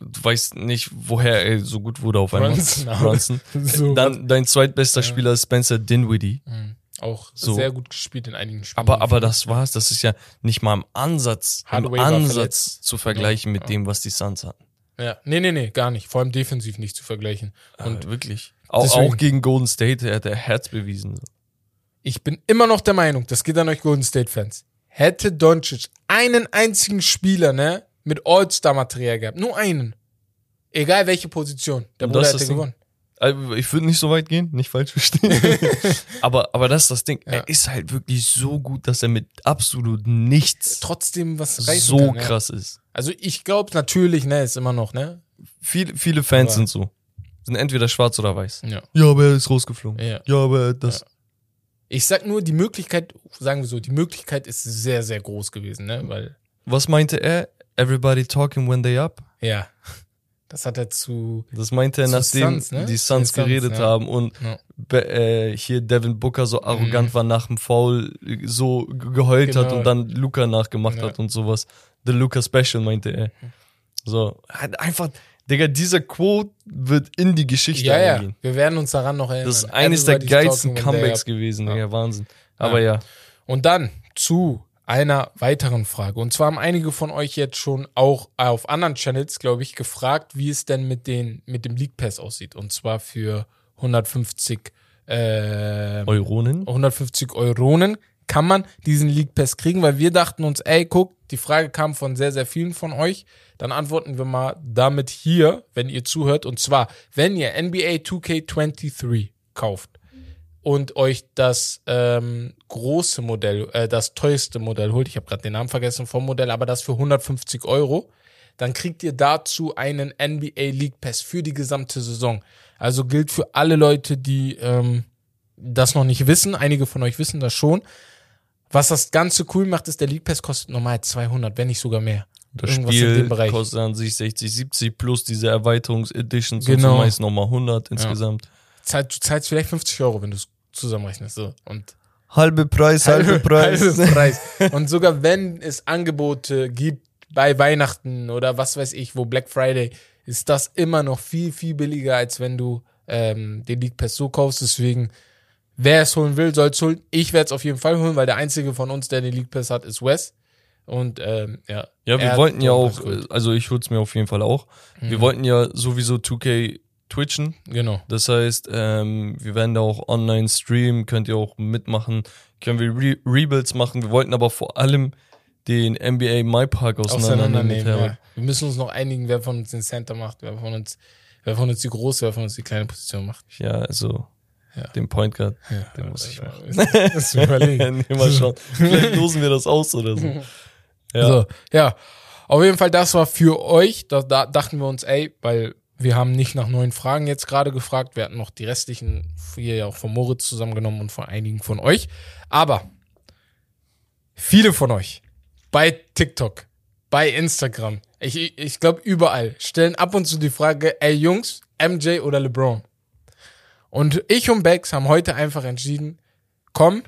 Du weißt nicht, woher er so gut wurde auf einmal. Brunson, Brunson. So, Dann dein zweitbester Ja. Spieler ist Spencer Dinwiddie. Mhm. Auch So. sehr gut gespielt in einigen Spielen. Aber, aber das war's. Das ist ja nicht mal im Ansatz, im Hardaway Ansatz zu vergleichen mit Ja. dem, was die Suns hatten. Ja, nee, nee, nee, gar nicht. Vor allem defensiv nicht zu vergleichen. Und Und wirklich. Auch, deswegen- auch gegen Golden State, er hat der Herz bewiesen. ich bin immer noch der Meinung, das geht an euch Golden State Fans. Hätte Doncic einen einzigen Spieler, ne, mit All-Star-Material gehabt, nur einen. Egal welche Position, der Bruder hätte gewonnen. Also ich würde nicht so weit gehen, nicht falsch verstehen. aber, aber das ist das Ding. Ja. Er ist halt wirklich so gut, dass er mit absolut nichts Trotzdem was so kann, ja. krass ist. Also ich glaube natürlich, ne, ist immer noch, ne, Viele, viele Fans Aber- sind so. Sind entweder schwarz oder weiß. Ja. Ja, aber er ist rausgeflogen. Ja. Ja, aber das. Ich sag nur, die Möglichkeit, sagen wir so, die Möglichkeit ist sehr, sehr groß gewesen, ne? Weil, Was meinte er? Everybody talking when they up? ja, das hat er zu. Das meinte er, nachdem Suns, ne? die Suns geredet ja. haben und Ja. be- äh, hier Devin Booker so arrogant war nach dem Foul, so ge- geheult hat Genau. und dann Luca nachgemacht Ja. hat und sowas. The Luca Special meinte er. So, hat einfach, Digga, dieser Quote wird in die Geschichte Ja, ja, eingehen. wir werden uns daran noch erinnern. Das ist eines der Everybody's geilsten when they Comebacks gewesen, Ja. Digga, Wahnsinn. Aber ja. Und dann zu einer weiteren Frage. Und zwar haben einige von euch jetzt schon auch auf anderen Channels, glaube ich, gefragt, wie es denn mit, den, mit dem League Pass aussieht. Und zwar für 150, äh, Euronen? 150 Euronen kann man diesen League Pass kriegen, weil wir dachten uns, ey, guck, die Frage kam von sehr, sehr vielen von euch. Dann antworten wir mal damit hier, wenn ihr zuhört. Und zwar, wenn ihr NBA 2K23 kauft und euch das ähm, große Modell, äh, das teuerste Modell holt, ich habe gerade den Namen vergessen vom Modell, aber das für 150 Euro, dann kriegt ihr dazu einen NBA League Pass für die gesamte Saison. Also gilt für alle Leute, die ähm, das noch nicht wissen. Einige von euch wissen das schon. Was das Ganze cool macht, ist, der League Pass kostet normal 200, wenn nicht sogar mehr. Das Irgendwas in Spiel dem Bereich. kostet an sich 60, 70 plus diese Erweiterungs-Editions Genau. und so meist nochmal 100 insgesamt. Zahl- Du zahlst vielleicht 50 Euro, wenn du es zusammenrechnest. So. Und Halbe Preis, halbe Preis. halbes Preis. Und sogar wenn es Angebote gibt bei Weihnachten oder was weiß ich, wo Black Friday, ist das immer noch viel, viel billiger, als wenn du ähm, den League Pass so kaufst. Deswegen, wer es holen will, soll es holen. Ich werde es auf jeden Fall holen, weil der einzige von uns, der den League Pass hat, ist Wes. Und ähm, ja. Ja, wir wollten ja auch, also ich hol's mir auf jeden Fall auch. Wir wollten ja sowieso 2K twitchen. Genau. Das heißt, ähm, wir werden da auch online streamen, könnt ihr auch mitmachen, können wir Re Rebuilds machen. Wir wollten aber vor allem den NBA My Park auseinandernehmen. Herbert. Ja. Wir müssen uns noch einigen, wer von uns den Center macht, wer von uns, wer von uns die große, wer von uns die kleine Position macht. Ja, also Ja. den Point Guard. Ja, Den muss ich machen. Das ist überlegen. nee, mal schauen. Vielleicht losen wir das aus oder so. Ja. So, ja. Auf jeden Fall, das war für euch. Da, da dachten wir uns, ey, weil wir haben nicht nach neuen Fragen jetzt gerade gefragt. Wir hatten noch die restlichen hier ja auch von Moritz zusammengenommen und von einigen von euch. Aber viele von euch bei TikTok, bei Instagram, ich, ich, ich glaube überall, stellen ab und zu die Frage, ey Jungs, MJ oder LeBron? Und ich und Bex haben heute einfach entschieden, komm,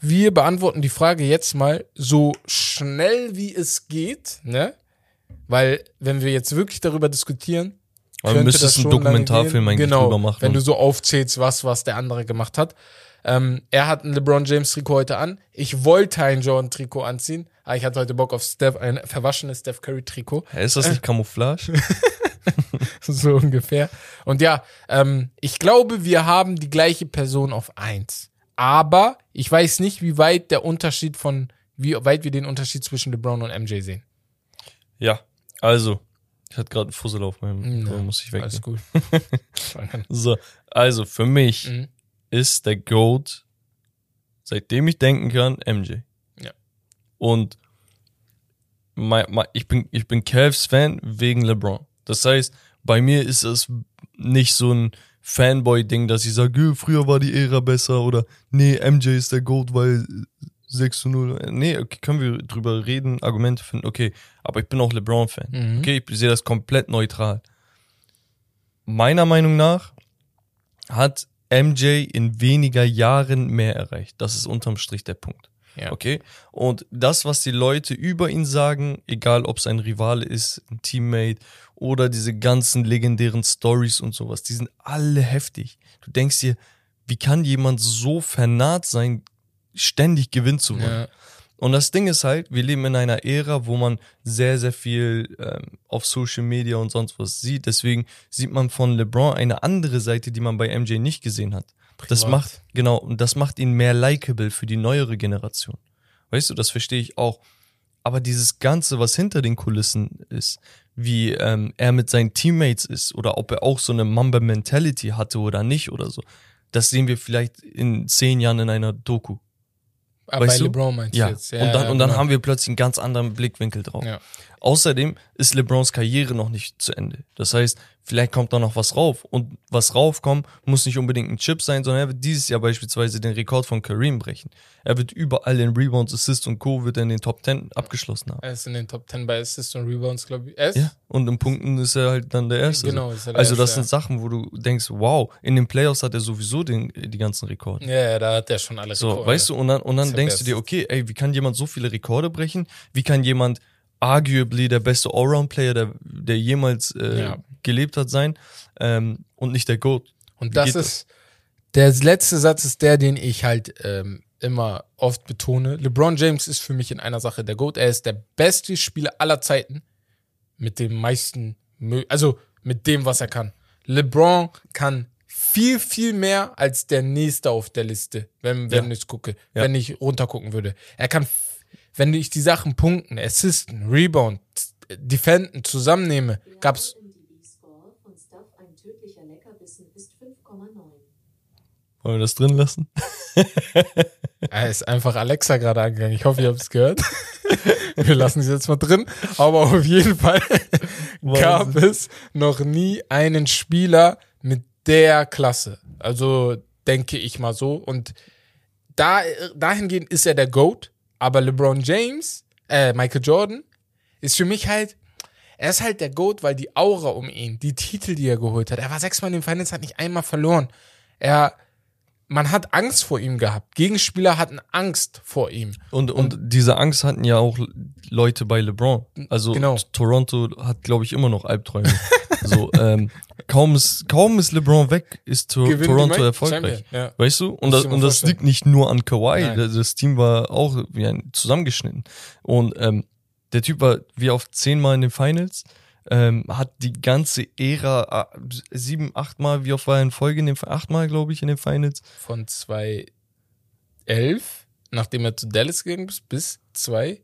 wir beantworten die Frage jetzt mal so schnell wie es geht, ne? Weil, wenn wir jetzt wirklich darüber diskutieren, könnte müsstest das einen Dokumentarfilm eigentlich genau, drüber machen. Wenn du so aufzählst, was, was der andere gemacht hat. Ähm, er hat ein LeBron James Trikot heute an. Ich wollte ein Jordan Trikot anziehen, aber ich hatte heute Bock auf Steph, ein verwaschenes Steph Curry Trikot. Ist das nicht Camouflage? so ungefähr. Und ja, ähm, ich glaube, wir haben die gleiche Person auf eins. Aber ich weiß nicht, wie weit der Unterschied von, wie weit wir den Unterschied zwischen LeBron und MJ sehen. ja, also. Ich hatte gerade einen Fussel auf meinem, Ja, muss ich weg. Alles gut. So, also für mich Mhm. ist der GOAT, seitdem ich denken kann, MJ. Ja. Und mein, mein, ich bin, ich bin Cavs-Fan wegen LeBron. Das heißt, bei mir ist es nicht so ein Fanboy-Ding, dass ich sage, "Äh, früher war die Ära besser oder nee, MJ ist der GOAT, weil 6 zu 0. Nee, okay, können wir drüber reden, Argumente finden, okay. Aber ich bin auch LeBron-Fan. Mhm. Okay, ich sehe das komplett neutral. Meiner Meinung nach hat MJ in weniger Jahren mehr erreicht. Das ist unterm Strich der Punkt. Ja. Okay? Und das, was die Leute über ihn sagen, egal ob es ein Rivale ist, ein Teammate oder diese ganzen legendären Stories und sowas, die sind alle heftig. Du denkst dir, wie kann jemand so vernarrt sein, ständig gewinnen zu wollen? Ja. Und das Ding ist halt, wir leben in einer Ära, wo man sehr, sehr viel ähm, auf Social Media und sonst was sieht. Deswegen sieht man von LeBron eine andere Seite, die man bei MJ nicht gesehen hat. Das Privat. macht, genau, und das macht ihn mehr likable für die neuere Generation. Weißt du, das verstehe ich auch. Aber dieses Ganze, was hinter den Kulissen ist, wie ähm, er mit seinen Teammates ist oder ob er auch so eine Mamba-Mentality hatte oder nicht oder so, das sehen wir vielleicht in zehn Jahren in einer Doku. Aber weißt bei? LeBron meinst ja. du jetzt. und dann, ja, und dann genau. haben wir plötzlich einen ganz anderen Blickwinkel drauf. Ja. Außerdem ist LeBrons Karriere noch nicht zu Ende. Das heißt, vielleicht kommt da noch was rauf. Und was raufkommt, muss nicht unbedingt ein Chip sein, sondern er wird dieses Jahr beispielsweise den Rekord von Kareem brechen. Er wird überall in Rebounds, Assists und Co. wird er in den Top 10 abgeschlossen haben. Er ist in den Top 10 bei Assists und Rebounds, glaube ich. Ist? Ja, und in Punkten ist er halt dann der Erste. Genau, ist er der also das Erste, sind Sachen, wo du denkst, wow, in den Playoffs hat er sowieso den, die ganzen Rekorde. Ja, ja, da hat er schon alles. So, weißt du, und dann, und dann denkst du dir, okay, ey, wie kann jemand so viele Rekorde brechen? Wie kann jemand arguably der beste Allround-Player, der, der jemals äh, Ja. gelebt hat, sein ähm, und nicht der GOAT? Und Wie das ist, der letzte Satz ist der, den ich halt ähm, immer oft betone. LeBron James ist für mich in einer Sache der GOAT. Er ist der beste Spieler aller Zeiten mit dem meisten, also mit dem, was er kann. LeBron kann viel, viel mehr als der nächste auf der Liste, wenn, wenn Ja. ich gucke, Ja. wenn ich runtergucken würde. Er kann, wenn ich die Sachen punkten, assisten, rebound, defenden zusammennehme, gab's MDB-Score von Stuff ein tödlicher Leckerbissen ist 5,9. Wollen wir das drin lassen? Er ist einfach Alexa gerade angegangen. Ich hoffe, ihr habt es gehört. Wir lassen es jetzt mal drin. Aber auf jeden Fall gab es noch nie einen Spieler mit der Klasse. Also denke ich mal so. Und da, dahingehend ist er der GOAT. Aber LeBron James, äh, Michael Jordan, ist für mich halt, er ist halt der GOAT, weil die Aura um ihn, die Titel, die er geholt hat. Er war sechsmal in den Finals, hat nicht einmal verloren. Er, man hat Angst vor ihm gehabt. Gegenspieler hatten Angst vor ihm. Und, und diese Angst hatten ja auch Leute bei LeBron. Also Genau. Toronto hat, glaube ich, immer noch Albträume. so, ähm, kaum, ist, kaum ist LeBron weg, ist to Gewinnen die Toronto erfolgreich. Champion, ja. Weißt du? Und das, und das liegt nicht nur an Kawhi. Das, das Team war auch wie ein zusammengeschnitten. Und ähm, der Typ war wie oft zehnmal in den Finals. Ähm, hat die ganze Ära äh, sieben, achtmal, wie oft war er in Folge in den achtmal, glaube ich, in den Finals. Von 2011, nachdem er zu Dallas gegangen ist, bis 2,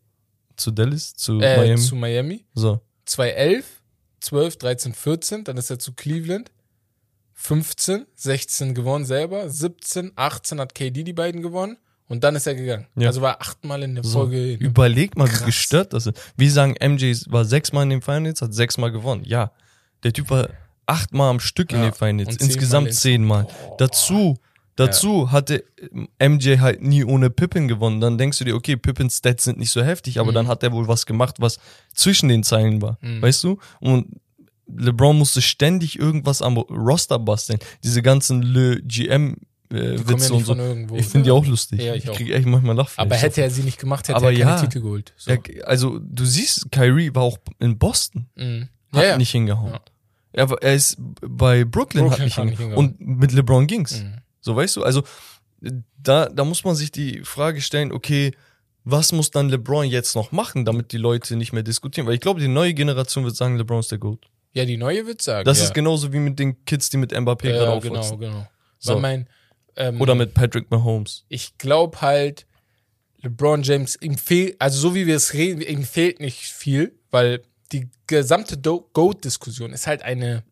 Zu Dallas, zu äh, Miami. zu Miami. so. 2011, 12, 13, 14, dann ist er zu Cleveland. 15, 16 gewonnen selber, 17, 18 hat KD die beiden gewonnen und dann ist er gegangen. Ja. Also war achtmal in der So, Folge. in- überleg mal, Krass. wie gestört das ist. Wir sagen, MJ war sechsmal in den Finals, hat sechsmal gewonnen. Ja, der Typ war achtmal am Stück in Ja, den Finals, zehnmal insgesamt in- zehnmal. Dazu, dazu hatte MJ halt nie ohne Pippin gewonnen. Dann denkst du dir, okay, Pippins Stats sind nicht so heftig, Mhm. aber dann hat er wohl was gemacht, was zwischen den Zeilen war. Weißt du? Und LeBron musste ständig irgendwas am Roster basteln. Diese ganzen Le GM äh, Die ja Witze nicht und so. irgendwo. Ich finde die auch lustig. Ja, ich auch. krieg echt manchmal Lachfleisch. Aber hätte er sie nicht gemacht, hätte Aber er keine ja. Titel geholt. So. Ja, also du siehst, Kyrie war auch in Boston, Mhm. hat Ja, ja. nicht hingehauen. Ja. Er, er ist bei Brooklyn, Brooklyn hat nicht hingehauen. Und mit LeBron ging's. Mhm. So weißt du, also da, da muss man sich die Frage stellen, okay, was muss dann LeBron jetzt noch machen, damit die Leute nicht mehr diskutieren? Weil ich glaube, die neue Generation wird sagen, LeBron ist der GOAT. ja, die neue wird sagen. Das ja. ist genauso wie mit den Kids, die mit Mbappé ja, gerade genau, aufwachsen. genau. So. Weil mein, ähm, Oder mit Patrick Mahomes. ich glaube halt, LeBron James, ihm fehlt, also so wie wir es reden, ihm fehlt nicht viel, weil die gesamte GOAT-Diskussion ist halt eine,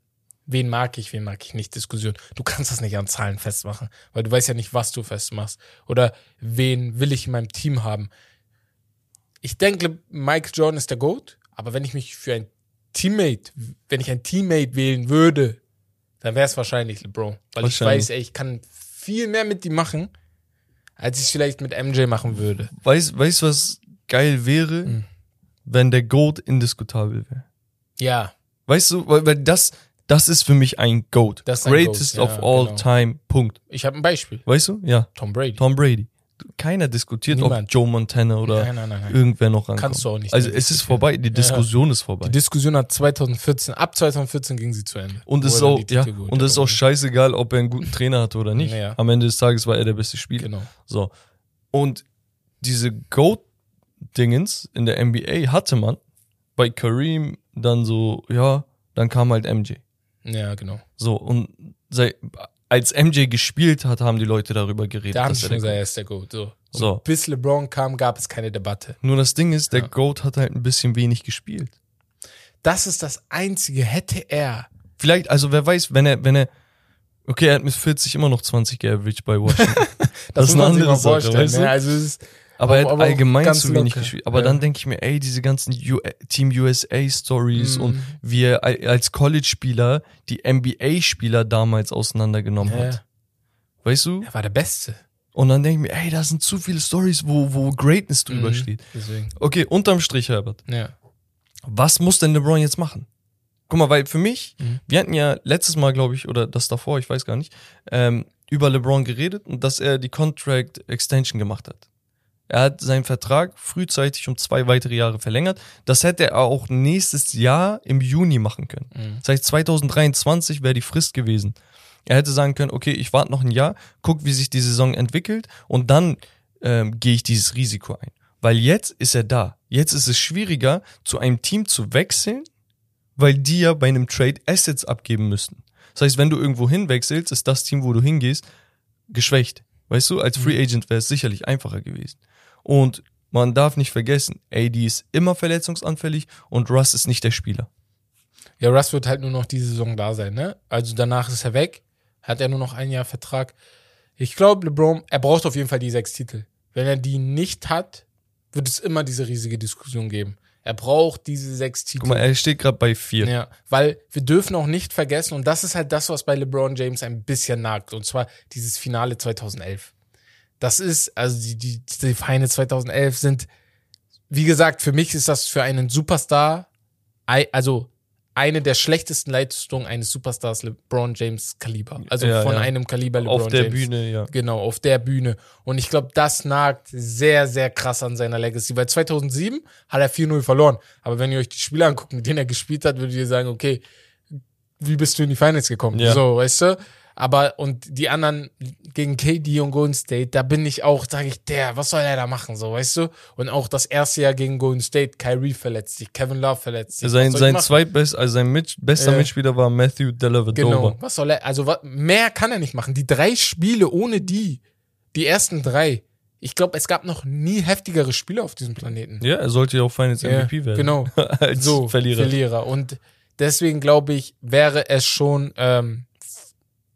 wen mag ich, wen mag ich nicht Diskussion. Du kannst das nicht an Zahlen festmachen, weil du weißt ja nicht, was du festmachst. Oder wen will ich in meinem Team haben. Ich denke, Mike Jordan ist der GOAT, aber wenn ich mich für ein Teammate, wenn ich ein Teammate wählen würde, dann wäre es wahrscheinlich LeBron. Weil ich Wahrscheinlich. weiß, ey, ich kann viel mehr mit ihm machen, als ich es vielleicht mit MJ machen würde. Weißt du, was geil wäre, Hm. wenn der GOAT indiskutabel wäre? Ja, Weißt du, weil, weil das, das ist für mich ein GOAT. Das ist ein Greatest Goat, of ja, all genau. time, Punkt. ich habe ein Beispiel. Weißt du? Ja, Tom Brady. Tom Brady. Keiner diskutiert, ob Niemand. Joe Montana oder Nein, nein, nein, nein. irgendwer noch rankommt. Kannst du auch nicht Also es ist vorbei, die Diskussion ist vorbei. Die Diskussion hat 2014, ab 2014 ging sie zu Ende. und es ist auch, ja, und es ist auch scheißegal, ob er einen guten Trainer hatte oder nicht. Ja. Am Ende des Tages war er der beste Spieler. Genau. So. Und diese GOAT-Dingens in der NBA hatte man bei Kareem dann so, ja, dann kam halt MJ. Ja, genau. So, und sei, als MJ gespielt hat, haben die Leute darüber geredet. Da haben sie schon gesagt, er ist der GOAT. So. So. Bis LeBron kam, gab es keine Debatte. Nur das Ding ist, der Ja. GOAT hat halt ein bisschen wenig gespielt. Das ist das Einzige. Hätte er. Vielleicht, also wer weiß, wenn er, wenn er, Okay, er hat mit 40 immer noch 20 geaveraged bei Washington. Das, ist muss eine andere Sache, vorstellen. weißt du? ne? Also es ist, Aber er hat aber allgemein zu wenig locker. gespielt. Aber Ja. dann denke ich mir, ey, diese ganzen U Team USA Stories Mhm. und wie er al- als College-Spieler die NBA-Spieler damals auseinandergenommen Ja. hat. Weißt du? er war der Beste. Und dann denke ich mir, ey, da sind zu viele Stories, wo, wo Greatness drüber Mhm. steht. Deswegen. Okay, unterm Strich, Herbert. Ja. Was muss denn LeBron jetzt machen? Guck mal, weil für mich, Mhm. wir hatten ja letztes Mal, glaube ich, oder das davor, ich weiß gar nicht, ähm, über LeBron geredet und dass er die Contract Extension gemacht hat. Er hat seinen Vertrag frühzeitig um zwei weitere Jahre verlängert. Das hätte er auch nächstes Jahr im Juni machen können. Mhm. Das heißt, 2023 wäre die Frist gewesen. Er hätte sagen können, okay, ich warte noch ein Jahr, guck, wie sich die Saison entwickelt und dann ähm, gehe ich dieses Risiko ein. Weil jetzt ist er da. Jetzt ist es schwieriger, zu einem Team zu wechseln, weil die ja bei einem Trade Assets abgeben müssten. Das heißt, wenn du irgendwo hinwechselst, ist das Team, wo du hingehst, geschwächt. Weißt du, als Free Agent wäre es sicherlich einfacher gewesen. Und man darf nicht vergessen, AD ist immer verletzungsanfällig und Russ ist nicht der Spieler. Ja, Russ wird halt nur noch diese Saison da sein, ne? Also danach ist er weg, hat er nur noch ein Jahr Vertrag. Ich glaube, LeBron, er braucht auf jeden Fall die sechs Titel. Wenn er die nicht hat, wird es immer diese riesige Diskussion geben. Er braucht diese sechs Titel. Guck mal, er steht gerade bei vier. Ja, weil wir dürfen auch nicht vergessen, und das ist halt das, was bei LeBron James ein bisschen nagt, und zwar dieses Finale 2011. Das ist, also die, die, die Feinde 2011 sind, wie gesagt, für mich ist das für einen Superstar, also eine der schlechtesten Leistungen eines Superstars LeBron James Kaliber. Also Ja, von ja. einem Kaliber LeBron Auf der James. Bühne, ja. Genau, auf der Bühne. Und ich glaube, das nagt sehr, sehr krass an seiner Legacy. Weil 2007 hat er 4-0 verloren. Aber wenn ihr euch die Spiele anguckt, mit denen er gespielt hat, würdet ihr sagen, okay, wie bist du in die Finals gekommen? Ja. So, weißt du? Aber, und die anderen gegen KD und Golden State, da bin ich auch, sage ich, der, was soll er da machen? So, weißt du? Und auch das erste Jahr gegen Golden State, Kyrie verletzt sich, Kevin Love verletzt sich. Sein, Was sein zweitbest, also sein mit, bester Ja. Mitspieler war Matthew Dellavedova. Genau. Was soll er? Also wa- mehr kann er nicht machen. Die drei Spiele ohne die, die ersten drei. Ich glaube, es gab noch nie heftigere Spiele auf diesem Planeten. Ja, er sollte ja auch Finals Ja, MVP werden. Genau. Als So Verlierer. Verlierer. Und deswegen glaube ich, wäre es schon ähm,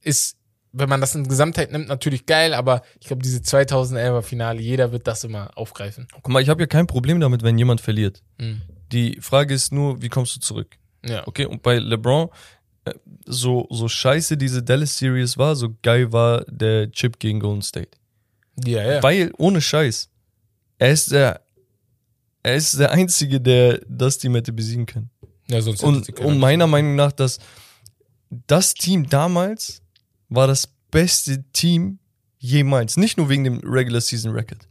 ist, wenn man das in Gesamtheit nimmt, natürlich geil. Aber ich glaube, diese 2011er Finale, jeder wird das immer aufgreifen. Guck mal, ich habe ja kein Problem damit, wenn jemand verliert. Mhm. Die Frage ist nur, wie kommst du zurück? Ja. Okay, und bei LeBron, äh, so, so scheiße diese Dallas Series war, so geil war der Chip gegen Golden State. Ja, ja. Weil, ohne Scheiß, er ist der, er ist der Einzige, der das Team hätte besiegen können. ja sonst Und, und meiner Meinung nach, dass das Team damals war das beste Team jemals. Nicht nur wegen dem Regular Season Record.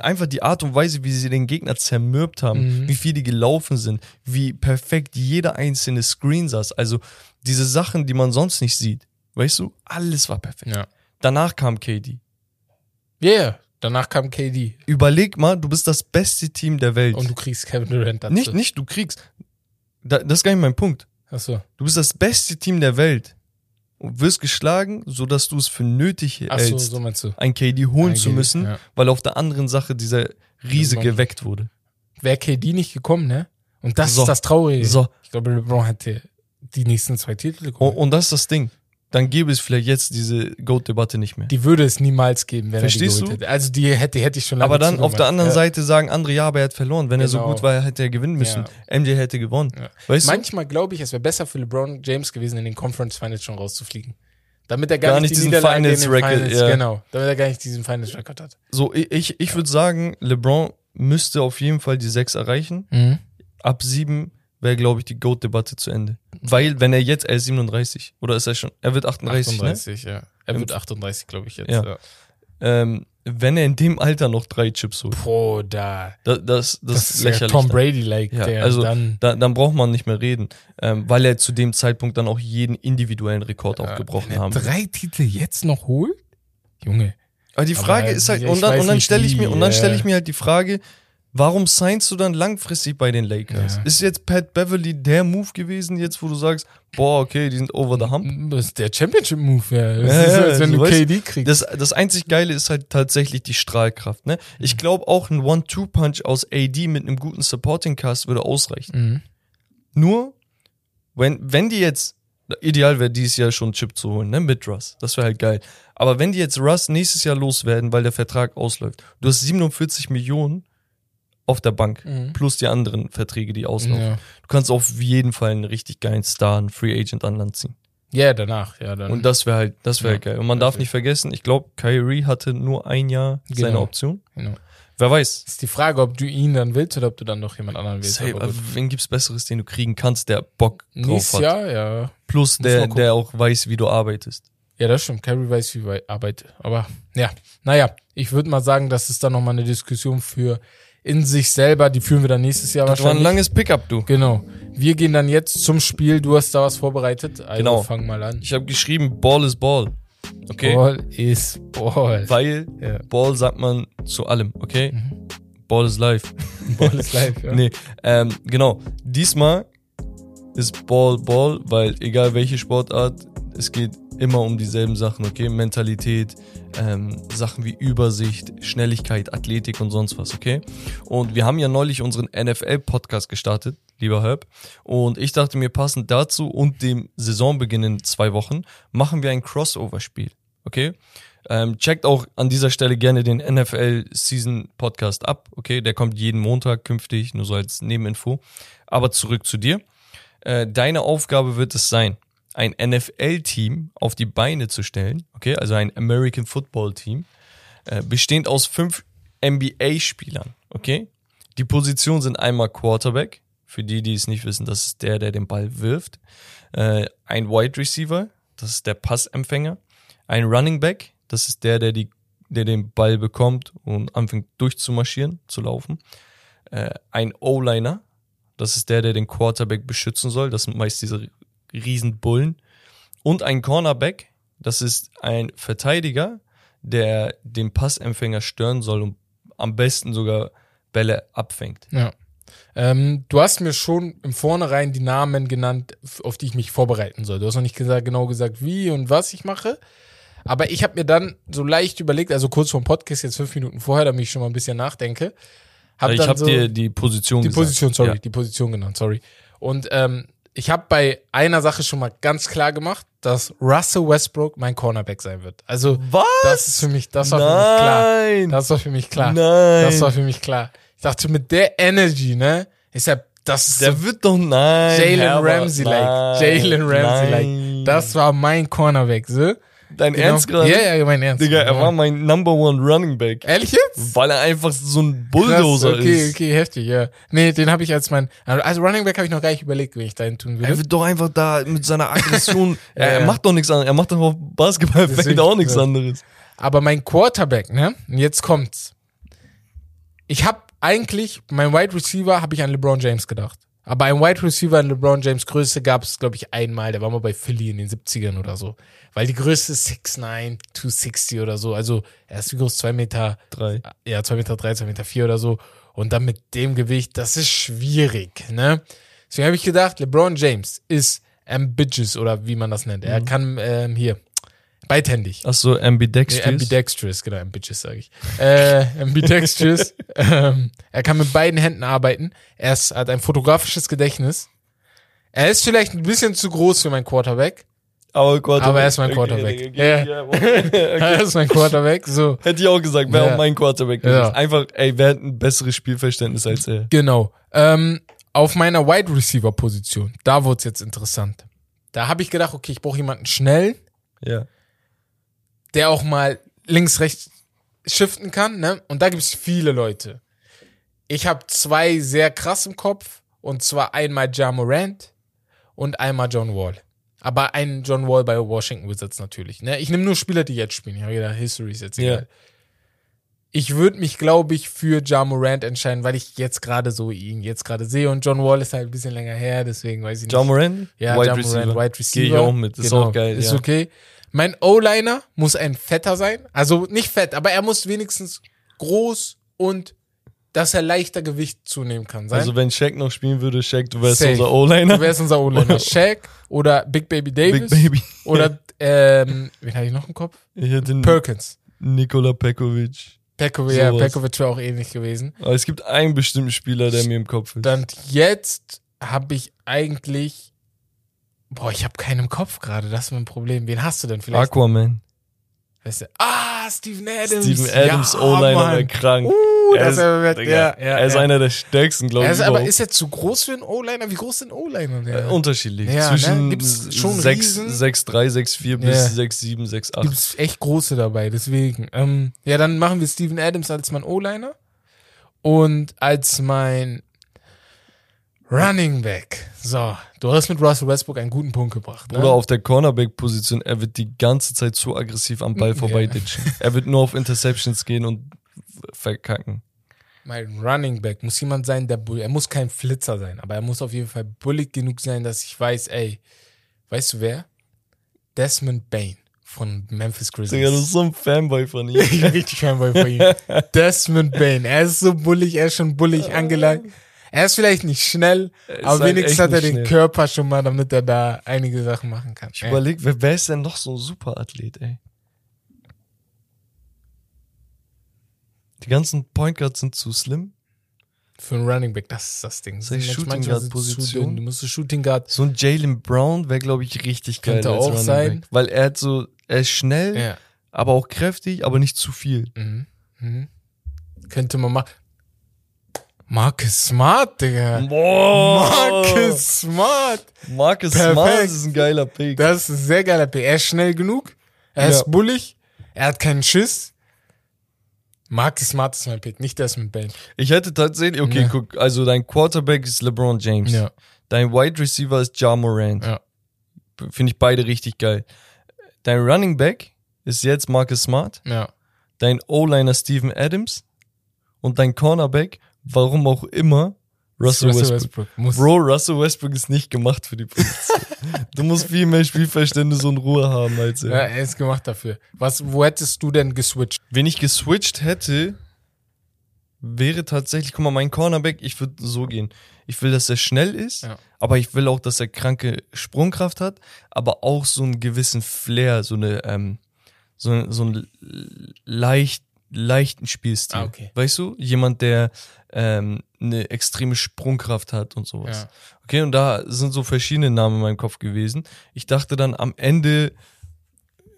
Einfach die Art und Weise, wie sie den Gegner zermürbt haben, Mhm. wie viel die gelaufen sind, wie perfekt jeder einzelne Screen saß. Also diese Sachen, die man sonst nicht sieht. Weißt du, alles war perfekt. Ja. Danach kam KD. Yeah. danach kam KD. Überleg mal, du bist das beste Team der Welt. Und du kriegst Kevin Durant dazu. nicht, nicht, du kriegst. Da, das ist gar nicht mein Punkt. Achso. Du bist das beste Team der Welt und wirst geschlagen, sodass du es für nötig hältst, so meinst du. ein KD holen Ein zu KD, müssen, ja. weil auf der anderen Sache dieser Riese geweckt wurde. Wäre KD nicht gekommen, ne? Und das So. ist das Traurige. So. Ich glaube, LeBron hätte die nächsten zwei Titel Und, geholt. und das ist das Ding. Dann gäbe es vielleicht jetzt diese GOAT-Debatte nicht mehr. Die würde es niemals geben, wenn Verstehst er die geholt du? hätte. Also die hätte, hätte ich schon lange Aber dann auf zugemacht. der anderen ja. Seite sagen andere, ja, aber er hat verloren. Wenn er so Genau. gut war, hätte er gewinnen müssen. MJ hätte gewonnen. Ja. Weißt Manchmal glaube ich, es wäre besser für LeBron James gewesen, in den Conference Finals schon rauszufliegen. Damit er gar, Gar nicht, nicht die diesen Finals, ja. genau. Damit er gar nicht diesen Finals-Record hat. du? So, ich, ich, würde sagen, LeBron müsste auf jeden Fall die sechs erreichen. Mhm. Ab sieben wäre, glaube ich, die GOAT-Debatte zu Ende. Weil, wenn er jetzt, er ist 37. Oder ist er schon? Er wird 38, 38, ja. Er wird 38, glaube ich jetzt. Ja. Ja. ne? Ähm, wenn er in dem Alter noch drei Chips holt. Bruder. Das, das, das, Das, ist ist ja lächerlich. Tom. Brady-like. Ja, also dann da, dann braucht man nicht mehr reden, ähm, weil er zu dem Zeitpunkt dann auch jeden individuellen Rekord auch gebrochen wenn er haben. drei Titel jetzt noch holt? Junge. Aber die Frage Aber ist halt, und dann, und dann stelle ich mir, und dann ja. stelle ich mir halt die Frage, warum signst du dann langfristig bei den Lakers? Ja. Ist jetzt Pat Beverly der Move gewesen, jetzt wo du sagst, boah, okay, die sind over the hump? Das ist der Championship-Move, ja. Das Ja, ist, ja, als wenn du weißt KD kriegst. Das, das einzig Geile ist halt tatsächlich die Strahlkraft. Ne? Ich glaube auch ein One-Two-Punch aus AD mit einem guten Supporting-Cast würde ausreichen. Mhm. Nur, wenn, wenn die jetzt Ideal wäre dieses Jahr schon Chip zu holen, ne? Mit Russ. Das wäre halt geil. Aber wenn die jetzt Russ nächstes Jahr loswerden, weil der Vertrag ausläuft, du hast 47 Millionen auf der Bank, plus die anderen Verträge, die auslaufen. Ja. Du kannst auf jeden Fall einen richtig geilen Star, einen Free Agent an Land ziehen. Ja, danach, ja, dann. Und das wäre halt, das wäre Ja, geil. Und man darf nicht vergessen, ich glaube, Kyrie hatte nur ein Jahr seine Genau. Option. genau. Wer weiß. Ist die Frage, ob du ihn dann willst oder ob du dann noch jemand anderen willst. Safe, aber gut. wen gibt's Besseres, den du kriegen kannst, der Bock drauf Nächstes hat? Jahr, ja. Plus Muss der, der auch weiß, wie du arbeitest. Ja, das stimmt. Carrie weiß, wie weit arbeitet. Aber ja, naja, ich würde mal sagen, das ist dann nochmal eine Diskussion für in sich selber. Die führen wir dann nächstes Jahr Das war ein wahrscheinlich. langes Pickup, du. Genau. Wir gehen dann jetzt zum Spiel. Du hast da was vorbereitet. Also Genau. fang mal an. Ich habe geschrieben, Ball is Ball. Okay? Ball ist Ball. Weil Ja. Ball sagt man zu allem, okay? Ball is life. Ball ist live, ja. Nee, ähm, genau. Diesmal ist Ball Ball, weil egal welche Sportart, es geht immer um dieselben Sachen, okay? Mentalität, ähm, Sachen wie Übersicht, Schnelligkeit, Athletik und sonst was, okay? Und wir haben ja neulich unseren NFL-Podcast gestartet, lieber Herb. Und ich dachte mir, passend dazu und dem Saisonbeginn in zwei Wochen, machen wir ein Crossover-Spiel, okay? Ähm, checkt auch an dieser Stelle gerne den NFL Season Podcast ab. Okay, der kommt jeden Montag künftig, nur so als Nebeninfo. Aber zurück zu dir. Äh, deine Aufgabe wird es sein, ein NFL-Team auf die Beine zu stellen. Okay, also ein American Football Team, äh, bestehend aus fünf NBA-Spielern. Okay, die Positionen sind einmal Quarterback. Für die, die es nicht wissen, das ist der, der den Ball wirft. Äh, ein Wide Receiver, das ist der Passempfänger. Ein Running Back, das ist der, der, die, der den Ball bekommt und anfängt durchzumarschieren, zu laufen. Äh, ein O-Liner, das ist der, der den Quarterback beschützen soll. Das sind meist diese riesen Bullen. Und ein Cornerback, das ist ein Verteidiger, der den Passempfänger stören soll und am besten sogar Bälle abfängt. Ja. Ähm, du hast mir schon im Vornherein die Namen genannt, auf die ich mich vorbereiten soll. Du hast noch nicht gesagt, genau gesagt, wie und was ich mache. Aber ich habe mir dann so leicht überlegt, also kurz vor dem Podcast, jetzt fünf Minuten vorher, damit ich schon mal ein bisschen nachdenke. Hab ich dann habe so dir die Position die gesagt. Position, sorry, Ja. die Position genannt, sorry. Und ähm, ich habe bei einer Sache schon mal ganz klar gemacht, dass Russell Westbrook mein Cornerback sein wird. Also Was? das ist für mich, das war für mich klar. Nein. Das war für mich klar. Nein. Das war für mich klar. Ich dachte, mit der Energy, ne? Ist ja, das ist Der so wird doch nein. Jalen Ramsey-like. nein, Jalen Ramsey-like. nein. Das war mein Cornerback, so. Dein Genau. Ernst gerade? Ja, ja, mein Ernst. Digga, er war mein Number One Running Back. Ehrlich jetzt? Weil er einfach so ein Krass, Bulldozer okay, ist. okay, heftig, ja. Nee, den habe ich als mein, also Running Back habe ich noch gar nicht überlegt, wie ich dahin tun Er würde. wird doch einfach da mit seiner Aggression. Ja, er, er macht doch nichts anderes. Er macht doch auf Basketballfeld auch nichts anderes. Aber mein Quarterback, ne? Und jetzt kommt's. Ich habe eigentlich, mein Wide Receiver habe ich an LeBron James gedacht. Aber ein Wide Receiver in LeBron James Größe gab es, glaube ich, einmal. Der war mal bei Philly in den 70ern oder so. Weil die Größe ist 6'9, 260 oder so. Also er ist wie groß? 2 Meter, Drei. ja, 2 Meter 3, 2 Meter 4 oder so. Und dann mit dem Gewicht, das ist schwierig, ne? Deswegen habe ich gedacht, LeBron James ist ambitious oder wie man das nennt. Er kann ähm, hier beidhändig. Ach so, Nee, ambidextrous. ambidextrous, genau, ambitious sage ich. Äh, ambidextrous. ähm, er kann mit beiden Händen arbeiten. Er ist, hat ein fotografisches Gedächtnis. Er ist vielleicht ein bisschen zu groß für mein Quarterback. aber, Quarterback. Aber er ist mein Quarterback. okay, okay, ja, okay. Er ist mein Quarterback. So, Hätte ich auch gesagt, wäre Ja. auch mein Quarterback Ja. Einfach, ey, wer hat ein besseres Spielverständnis als er? genau. Ähm, auf meiner Wide Receiver Position, da wurde es jetzt interessant. Da habe ich gedacht, okay, ich brauche jemanden schnell, Ja. Der auch mal links, rechts shiften kann, ne? Und da gibt's viele Leute. Ich habe zwei sehr krass im Kopf, und zwar einmal Ja Morant und einmal John Wall. Aber ein John Wall bei Washington Wizards natürlich. Ne? Ich nehme nur Spieler, die jetzt spielen. Ich habe gedacht, History ist jetzt egal. Ich würde mich, glaube ich, für Ja Morant entscheiden, weil ich jetzt gerade so ihn jetzt gerade sehe. Und John Wall ist halt ein bisschen länger her, deswegen weiß ich nicht. John Moran? Ja, Wide Ja Receiver. Morant, Wide Receiver. Gehe ich auch mit. Ist auch geil, Ist ja. okay. Mein O-Liner muss ein fetter sein. Also nicht fett, aber er muss wenigstens groß und dass er leichter Gewicht zunehmen kann. Sein. Also wenn Shaq noch spielen würde, Shaq, du wärst Safe. unser O-Liner. Du wärst unser O-Liner. Shaq oder Big Baby Davis. Big Baby. Oder, ähm, wen hatte ich noch im Kopf? Ich hätte Perkins. Nikola Pekovic. Pekovic, ja. Pekovic wäre auch ähnlich gewesen. Aber es gibt einen bestimmten Spieler, der mir im Kopf ist. Dann jetzt habe ich eigentlich Boah, ich habe keinen im Kopf gerade, das ist mein Problem. Wen hast du denn vielleicht? Aquaman. Weißt du? Ah, Steven Adams. Steven Adams, ja, O-Liner, Mann. der krank. Uh, er ist, ist, Digga, ja, ja, er ist ja. einer der stärksten, glaube Er ich. ist aber ist er zu groß für einen O-Liner? Wie groß sind O-Liner? Äh, unterschiedlich. Ja, Zwischen ne? Gibt's schon 6, Riesen? 6'3, 6'4 bis Ja. 6'7, 6'8. Gibt's echt große dabei, deswegen. Ähm, ja, dann machen wir Steven Adams als mein O-Liner und als mein Running Back. So, du hast mit Russell Westbrook einen guten Punkt gebracht. Ne? Oder auf der Cornerback-Position, er wird die ganze Zeit zu aggressiv am Ball vorbeiditschen. Er wird nur auf Interceptions gehen und verkacken. Mein Running Back muss jemand sein, der bull. Er muss kein Flitzer sein, aber er muss auf jeden Fall bullig genug sein, dass ich weiß, ey, weißt du wer? Desmond Bain von Memphis Grizzlies. Digga, du bist so ein Fanboy von ihm. Ich bin richtig Fanboy von ihm. Desmond Bain. Er ist so bullig, er ist schon bullig angelangt. Er ist vielleicht nicht schnell, ist aber halt wenigstens hat er den schnell. Körper schon mal, damit er da einige Sachen machen kann. Ich überleg, wer, wer ist denn noch so ein Superathlet, ey? Die ganzen Point Guards sind zu slim. Für einen Running Back, das ist das Ding. Soll ich Manch- Shooting Guard Position? Du musst so Shooting Guard. So ein Jalen Brown wäre, glaube ich, richtig geil. Könnte als auch Running sein. Back. Weil er hat so, er ist schnell, Ja. aber auch kräftig, aber nicht zu viel. Mhm. Mhm. Könnte man machen. Marcus Smart, Digga. Boah! Marcus Smart. Marcus Perfekt. Smart ist ein geiler Pick. Das ist ein sehr geiler Pick. Er ist schnell genug. Er Ja. ist bullig. Er hat keinen Schiss. Marcus Smart ist mein Pick, nicht Desmond Bain. Ich hätte tatsächlich, okay, Ja. guck, also dein Quarterback ist LeBron James. Ja. Dein Wide Receiver ist Ja Morant. Ja. Finde ich beide richtig geil. Dein Running Back ist jetzt Marcus Smart. Ja. Dein O-Liner Steven Adams. Und dein Cornerback, warum auch immer, Russell, Westbrook. Muss, Bro, Russell Westbrook ist nicht gemacht für die Position. du musst viel mehr Spielverständnis und Ruhe haben als er. ja, er ist gemacht dafür. Was, wo hättest du denn geswitcht? Wenn ich geswitcht hätte, wäre tatsächlich, guck mal, mein Cornerback, ich würde so gehen. Ich will, dass er schnell ist, Ja. aber ich will auch, dass er kranke Sprungkraft hat, aber auch so einen gewissen Flair, so eine, ähm, so, so einen leicht, leichten Spielstil. Ah, okay. Weißt du? Jemand, der ähm, eine extreme Sprungkraft hat und sowas. Ja. Okay, und da sind so verschiedene Namen in meinem Kopf gewesen. Ich dachte dann am Ende,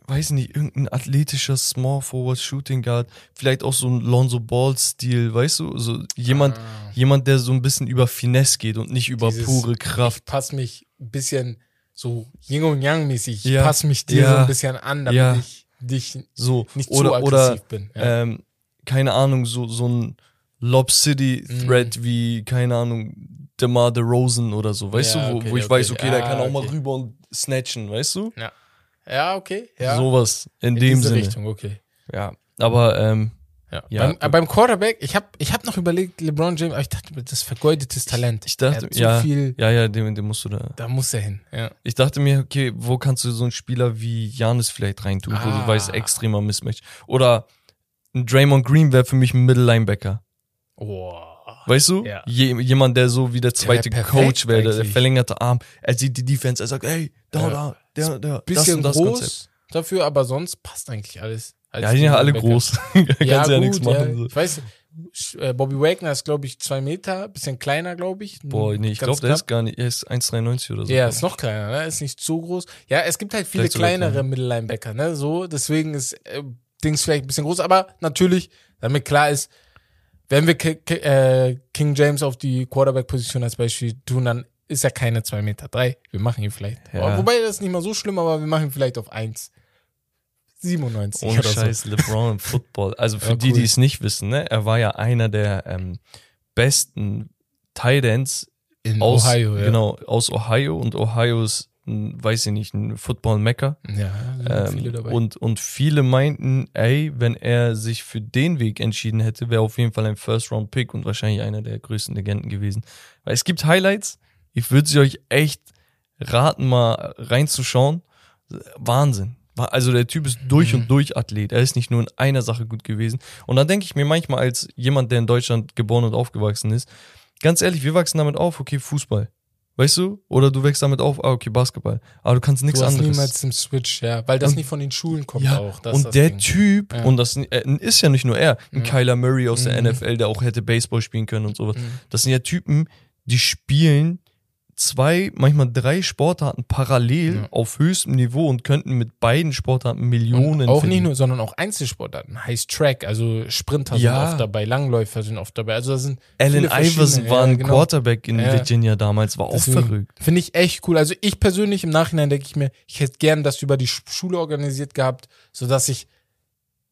weiß nicht, irgendein athletischer Small Forward Shooting Guard, vielleicht auch so ein Lonzo Ball Stil, weißt du, so jemand, Ah. jemand, der so ein bisschen über Finesse geht und nicht über Dieses- pure Kraft. Ich passe mich ein bisschen so Yin und Yang mäßig. Ich Ja. passe mich dir Ja. so ein bisschen an, damit Ja. ich dich So nicht oder zu aggressiv oder bin. Ähm, keine Ahnung, so so ein Lob City Mhm. Thread wie keine Ahnung DeMar DeRozan oder so, weißt Ja, du, wo, okay, wo ich okay. weiß, okay, der Ah, kann auch mal rüber und snatchen, weißt du? ja, okay. Ja. Sowas in, in dem diese Sinne. Richtung, okay. Ja, aber ähm, Ja. Ja, beim, äh, beim Quarterback, ich habe ich hab noch überlegt, LeBron James, aber ich dachte, das ist vergeudetes Talent. ich dachte, hat so ja, viel, ja, ja, dem, dem musst du da. da muss er hin. Ja. Ich dachte mir, okay, wo kannst du so einen Spieler wie Janis vielleicht reintun, wo Ah. du weißt, extremer Mismatch. Oder ein Draymond Green wäre für mich ein Middle Linebacker. Oh. Weißt du? Ja. Je, jemand, der so wie der zweite perfekt Coach wäre, der, der verlängerte Arm. Er sieht die Defense, er sagt, ey, da, Ja. da, der, der, das Bisschen und das groß Konzept. dafür, aber sonst passt eigentlich alles. Als Ja, die sind ja alle Linebacker. groß. Kannst ja, Ja, nichts gut, machen. ja. Ich weiß, äh, Bobby Wagner ist, glaube ich, zwei Meter, bisschen kleiner, glaube ich. Boah, nee, ich glaube, der ist gar nicht, er ist 1,93 oder so. Ja, ist noch kleiner, ne? Ist nicht so groß. Ja, es gibt halt viele kleinere kleiner. Mittellinebacker, ne? So, deswegen ist äh, Dings vielleicht ein bisschen groß, aber natürlich, damit klar ist, wenn wir Ki Ki äh, King James auf die Quarterback-Position als Beispiel tun, dann ist er keine zwei Meter drei. Wir machen ihn vielleicht. Ja. Wobei das ist nicht mal so schlimm, aber wir machen ihn vielleicht auf 1,97 Ohne oder Scheiß, LeBron im Football. Also für Ja, die, cool. die es nicht wissen, ne, er war ja einer der ähm, besten Tight Ends so. In aus, Ohio, ja. genau, aus Ohio und Ohio ist, ein, weiß ich nicht, ein Football-Mecker. Ja, sind viele Ähm, dabei. und, und viele meinten, ey, wenn er sich für den Weg entschieden hätte, wäre auf jeden Fall ein First-Round-Pick und wahrscheinlich einer der größten Legenden gewesen. Weil es gibt Highlights, ich würde sie euch echt raten, mal reinzuschauen. Wahnsinn. Also der Typ ist durch Mhm. und durch Athlet. Er ist nicht nur in einer Sache gut gewesen. Und dann denke ich mir manchmal als jemand, der in Deutschland geboren und aufgewachsen ist, ganz ehrlich, wir wachsen damit auf, okay, Fußball. Weißt du? Oder du wächst damit auf, ah, okay, Basketball. Aber du kannst nichts du hast anderes. niemals den Switch, ja, weil das Und- nicht von den Schulen kommt Ja, auch. Und der Ding. Typ, Ja. und das äh, ist ja nicht nur er, ein Ja. Kyler Murray aus der Mhm. NFL, der auch hätte Baseball spielen können und sowas. Mhm. Das sind ja Typen, die spielen zwei, manchmal drei Sportarten parallel Ja. auf höchstem Niveau und könnten mit beiden Sportarten Millionen Und auch nicht verdienen. nur, sondern auch Einzelsportarten. Heißt Track, also Sprinter Ja. sind oft dabei, Langläufer sind oft dabei. Also da sind Allen Iverson war ja, ein genau. Quarterback in Ja. Virginia damals, war auch Deswegen verrückt. Finde ich echt cool. Also ich persönlich im Nachhinein denke ich mir, ich hätte gern das über die Sch- Schule organisiert gehabt, sodass ich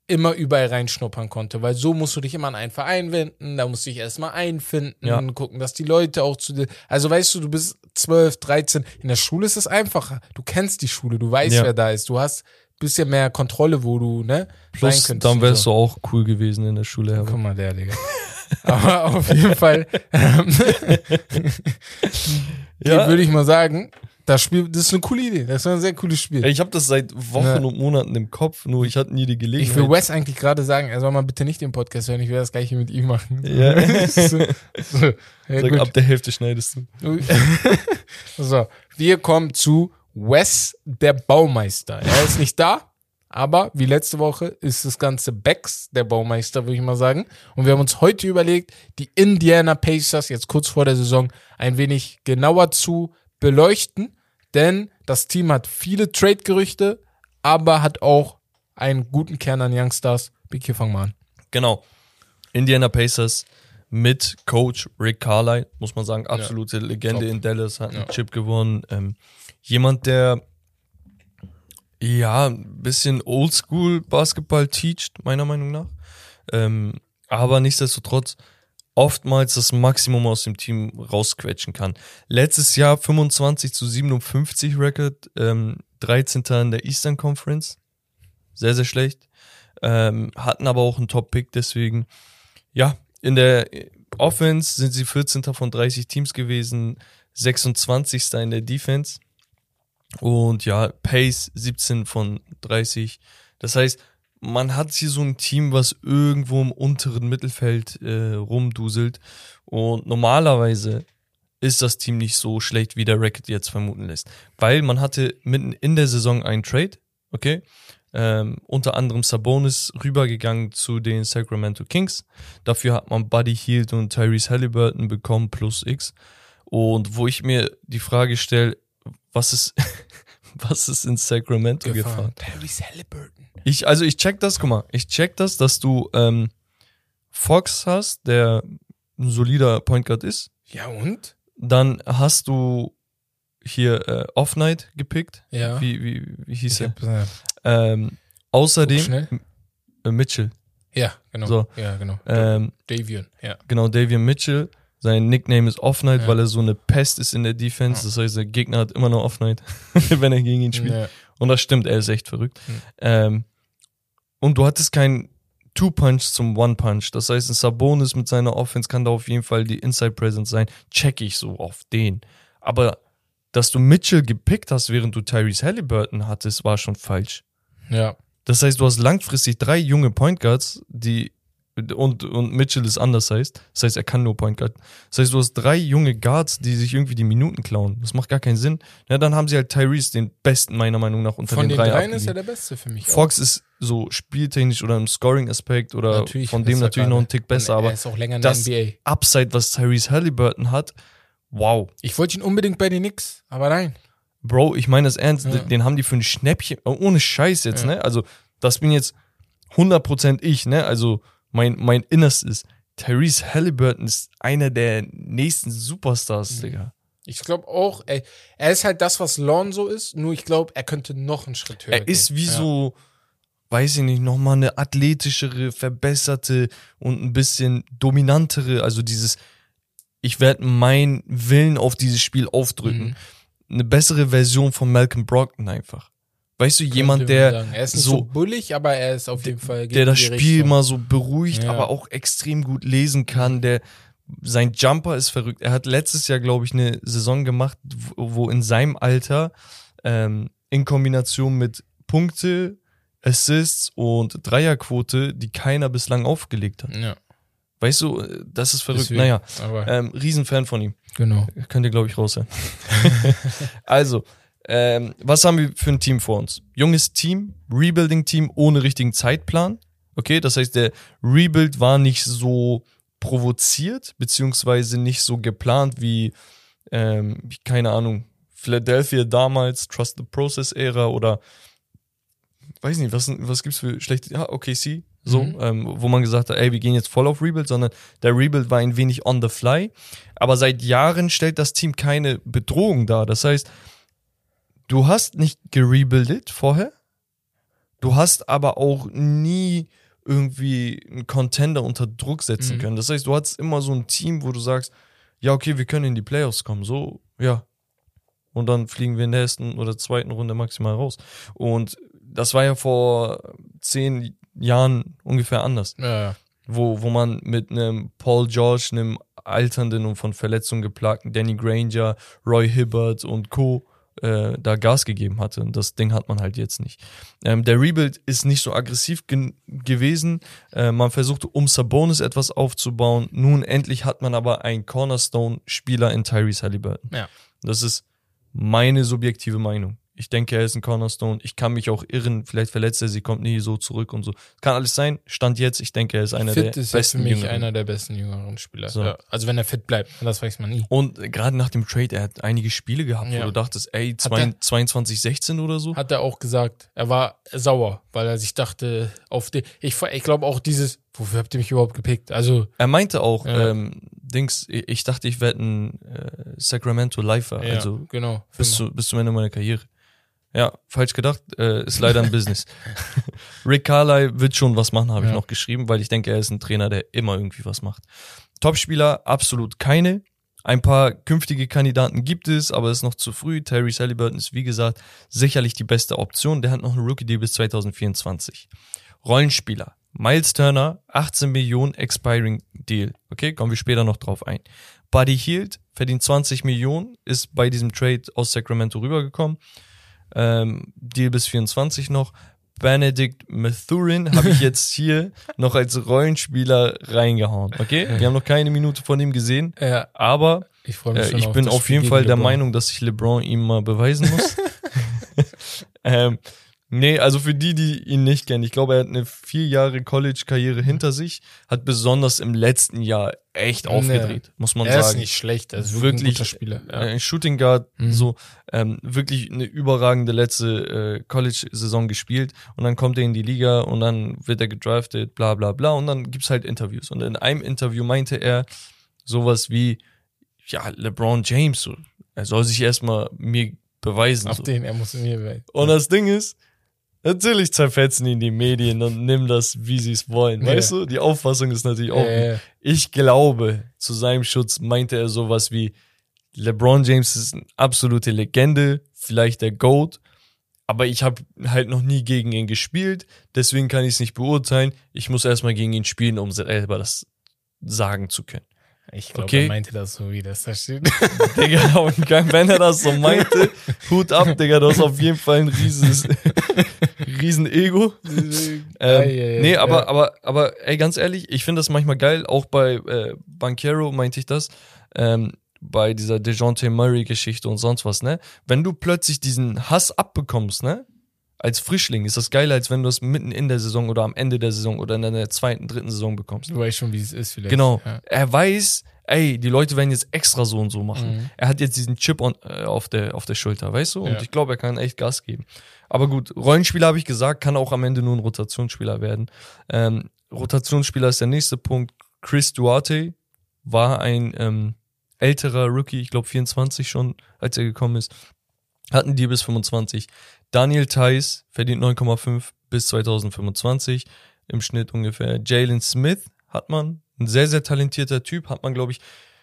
immer überall reinschnuppern konnte, weil so musst du dich immer an einen Verein wenden, da musst du dich erstmal einfinden, Ja. gucken, dass die Leute auch zu dir, also weißt du, du bist 12, 13, in der Schule ist es einfacher, du kennst die Schule, du weißt, Ja. wer da ist, du hast bisschen mehr Kontrolle, wo du, ne, Plus, könntest dann wärst so. du auch cool gewesen in der Schule. Guck Aber. mal, der, Digga. Aber auf jeden Fall, ähm, Ja. würde ich mal sagen, das Spiel, das ist eine coole Idee. Das ist ein sehr cooles Spiel. Ich habe das seit Wochen Ja. und Monaten im Kopf, nur ich hatte nie die Ich Gelegenheit. will Wes eigentlich gerade sagen, er soll mal bitte nicht den Podcast hören, ich will das gleiche mit ihm machen. Ja. so, so, ja, Sag, ab der Hälfte schneidest du. so, wir kommen zu Wes, der Baumeister. Er ist nicht da, aber wie letzte Woche ist das Ganze Becks, der Baumeister, würde ich mal sagen. Und wir haben uns heute überlegt, die Indiana Pacers jetzt kurz vor der Saison ein wenig genauer zu beleuchten, denn das Team hat viele Trade-Gerüchte, aber hat auch einen guten Kern an Youngstars. Mal an. Genau. Indiana Pacers mit Coach Rick Carlisle, muss man sagen, absolute Legende Top. in Dallas, hat einen Ja. Chip gewonnen. Ähm, jemand, der ja ein bisschen Oldschool Basketball teacht, meiner Meinung nach. Ähm, aber nichtsdestotrotz oftmals das Maximum aus dem Team rausquetschen kann. Letztes Jahr 25 zu 57 Record, ähm, 13. in der Eastern Conference. Sehr, sehr schlecht. Ähm, hatten aber auch einen Top-Pick, deswegen, ja, in der Offense sind sie 14. von 30 Teams gewesen, 26. in der Defense. Und ja, Pace 17 von 30. Das heißt, man hat hier so ein Team, was irgendwo im unteren Mittelfeld äh, rumduselt. Und normalerweise ist das Team nicht so schlecht, wie der Racket jetzt vermuten lässt. Weil man hatte mitten in der Saison einen Trade, okay? Ähm, unter anderem Sabonis rübergegangen zu den Sacramento Kings. Dafür hat man Buddy Hield und Tyrese Halliburton bekommen plus X. Und wo ich mir die Frage stelle, was ist, was ist in Sacramento gefahren? Tyrese Halliburton. Ich, also ich check das, guck mal, ich check das, dass du ähm, Fox hast, der ein solider Point Guard ist. Ja, und? Dann hast du hier äh, Off Night gepickt. Ja. Wie, wie, wie hieß er? äh, Ähm, außerdem äh, Mitchell. ja, genau. So. Ja, genau. Ähm, Davion, ja. genau, Davian Mitchell. Sein Nickname ist Off Night, Ja. weil er so eine Pest ist in der Defense. Ja. Das heißt, der Gegner hat immer nur Off Night, wenn er gegen ihn spielt. Ja. Und das stimmt, er ist echt verrückt. Hm. Ähm, und du hattest keinen Two-Punch zum One-Punch. Das heißt, ein Sabonis mit seiner Offense kann da auf jeden Fall die Inside-Presence sein. Check ich so auf den. Aber dass du Mitchell gepickt hast, während du Tyrese Halliburton hattest, war schon falsch. ja. Das heißt, du hast langfristig drei junge Point Guards, die und, und Mitchell ist anders heißt. Das heißt, er kann nur Point Guard. Das heißt, du hast drei junge Guards, die sich irgendwie die Minuten klauen. Das macht gar keinen Sinn. Ja, dann haben sie halt Tyrese, den besten meiner Meinung nach unter Von den den drei dreien ist er der Beste für mich. auch. Fox ist so spieltechnisch oder im Scoring-Aspekt oder Natürlich von dem natürlich noch einen Tick besser, aber er ist auch länger in das- NBA. Upside, was Tyrese Halliburton hat, wow. Ich wollte ihn unbedingt bei den Knicks, aber nein. Bro, ich meine das ernst, Ja. den haben die für ein Schnäppchen, oh, ohne Scheiß jetzt, Ja. ne? Also, das bin jetzt 100% ich, ne? Also, mein, mein Innerstes. Tyrese Halliburton ist einer der nächsten Superstars, Mhm. Digga. Ich glaube auch, ey, er ist halt das, was Lonzo ist, nur ich glaube, er könnte noch einen Schritt höher Er ist gehen. wie ja. so, weiß ich nicht, nochmal eine athletischere, verbesserte und ein bisschen dominantere, also dieses, ich werde meinen Willen auf dieses Spiel aufdrücken. Mhm. Eine bessere Version von Malcolm Brogdon einfach. Weißt du, jemand, der. Er ist nicht so- so, bullig, aber er ist auf jeden Fall der das Spiel Richtung. mal so beruhigt, Ja. aber auch extrem gut lesen kann, der sein Jumper ist verrückt. Er hat letztes Jahr, glaube ich, eine Saison gemacht, wo wo in seinem Alter ähm, in Kombination mit Punkte, Assists und Dreierquote, die keiner bislang aufgelegt hat. Ja, Weißt du, das ist verrückt. deswegen. Naja, ähm, Riesenfan von ihm. genau. Könnt ihr, glaube ich, raushören. also, ähm, was haben wir für ein Team vor uns? Junges Team, Rebuilding-Team ohne richtigen Zeitplan. Okay, das heißt, der Rebuild war nicht so provoziert, beziehungsweise nicht so geplant wie ähm, keine Ahnung, Philadelphia damals, Trust the Process Ära oder weiß nicht, was, was gibt's für schlechte, ja, OKC, so, Mhm. ähm, wo man gesagt hat, ey, wir gehen jetzt voll auf Rebuild, sondern der Rebuild war ein wenig on the fly. Aber seit Jahren stellt das Team keine Bedrohung dar. Das heißt, du hast nicht gerebuildet vorher, du hast aber auch nie irgendwie einen Contender unter Druck setzen Mhm. können. Das heißt, du hattest immer so ein Team, wo du sagst, ja, okay, wir können in die Playoffs kommen, so, ja. Und dann fliegen wir in der ersten oder zweiten Runde maximal raus. Und das war ja vor zehn Jahren ungefähr anders Ja, ja. wo, wo man mit einem Paul George, einem alternden und von Verletzungen geplagten Danny Granger, Roy Hibbert und Co. Äh, da Gas gegeben hatte. Und das Ding hat man halt jetzt nicht. Ähm, der Rebuild ist nicht so aggressiv gen- gewesen. Äh, man versuchte, um Sabonis etwas aufzubauen. Nun endlich hat man aber einen Cornerstone-Spieler in Tyrese Halliburton. Ja. Das ist meine subjektive Meinung. Ich denke, er ist ein Cornerstone. Ich kann mich auch irren. Vielleicht verletzt er sich, kommt nie so zurück und so. Kann alles sein. Stand jetzt. Ich denke, er ist einer Fit der ist ja für besten mich Jüngeren. einer der besten jüngeren Spieler. So. Ja. Also wenn er fit bleibt, das weiß man nie. Und gerade nach dem Trade, er hat einige Spiele gehabt, Ja. wo du dachtest, ey, Hat zwei, er- 22, 16 oder so. Hat er auch gesagt, er war sauer, weil er sich dachte, auf die, ich, ich glaube auch dieses, wofür habt ihr mich überhaupt gepickt? Also, Er meinte auch, Ja. ähm, Dings, ich ich dachte, ich werde ein äh, Sacramento Lifer, ja, also genau. bis, zu, bis zum Ende meiner Karriere. Ja, falsch gedacht, äh, ist leider ein Business. Rick Carlisle wird schon was machen, habe ich Ja. noch geschrieben, weil ich denke, er ist ein Trainer, der immer irgendwie was macht. Topspieler, absolut keine. Ein paar künftige Kandidaten gibt es, aber es ist noch zu früh. Terry Halliburton ist, wie gesagt, sicherlich die beste Option. Der hat noch einen Rookie-Deal bis 2024. Rollenspieler. Miles Turner, 18 Millionen Expiring Deal. Okay, kommen wir später noch drauf ein. Buddy Hield verdient 20 Millionen, ist bei diesem Trade aus Sacramento rübergekommen. Ähm, Deal bis 24 noch. Benedict Mathurin habe ich jetzt hier noch als Rollenspieler reingehauen. Okay, wir haben noch keine Minute von ihm gesehen, Ja, aber ich äh, ich bin auf jeden Fall der LeBron. Meinung, dass sich LeBron ihm mal beweisen muss. ähm, nee, also für die, die ihn nicht kennen, ich glaube, er hat eine vier Jahre College-Karriere hinter sich, hat besonders im letzten Jahr echt aufgedreht, muss man Er ist sagen. nicht schlecht, er ist wirklich, ein guter Spieler. Ja. Ein Shooting Guard, Mhm. so ähm, wirklich eine überragende letzte äh, College-Saison gespielt und dann kommt er in die Liga und dann wird er gedraftet, bla bla bla und dann gibt's halt Interviews und in einem Interview meinte er sowas wie, ja, LeBron James, so, er soll sich erstmal mir beweisen. Auf So. den, er muss mir bei. Und das Ding ist, natürlich zerfetzen ihn die Medien und nimm das, wie sie es wollen. Ja. Weißt du? Die Auffassung ist natürlich auch. Äh, Ich glaube, zu seinem Schutz meinte er sowas wie, LeBron James ist eine absolute Legende, vielleicht der GOAT, aber ich habe halt noch nie gegen ihn gespielt, deswegen kann ich es nicht beurteilen. Ich muss erstmal gegen ihn spielen, um selber das sagen zu können. ich glaube, Okay. er meinte das so, wie das da steht. Digga, und wenn er das so meinte, Hut ab, Digga, du hast auf jeden Fall ein rieses, riesen Ego. Ähm, nee, aber, aber, aber, ey, ganz ehrlich, ich finde das manchmal geil, auch bei äh, Banquero meinte ich das, ähm, bei dieser DeJounte Murray-Geschichte und sonst was, ne? Wenn du plötzlich diesen Hass abbekommst, ne? Als Frischling ist das geiler, als wenn du es mitten in der Saison oder am Ende der Saison oder in der zweiten, dritten Saison bekommst. Du weißt schon, wie es ist vielleicht. Genau. Ja. Er weiß, ey, die Leute werden jetzt extra so und so machen. Mhm. Er hat jetzt diesen Chip on, äh, auf, der, auf der Schulter, weißt du? Und Ja. ich glaube, er kann echt Gas geben. Aber gut, Rollenspieler habe ich gesagt, kann auch am Ende nur ein Rotationsspieler werden. Ähm, Rotationsspieler ist der nächste Punkt. Chris Duarte war ein ähm, älterer Rookie, ich glaube 24 schon, als er gekommen ist. Hatten die bis 25. Daniel Theiss verdient 9,5 bis 2025 im Schnitt ungefähr. Jalen Smith hat man, ein sehr, sehr talentierter Typ, hat man, glaube ich,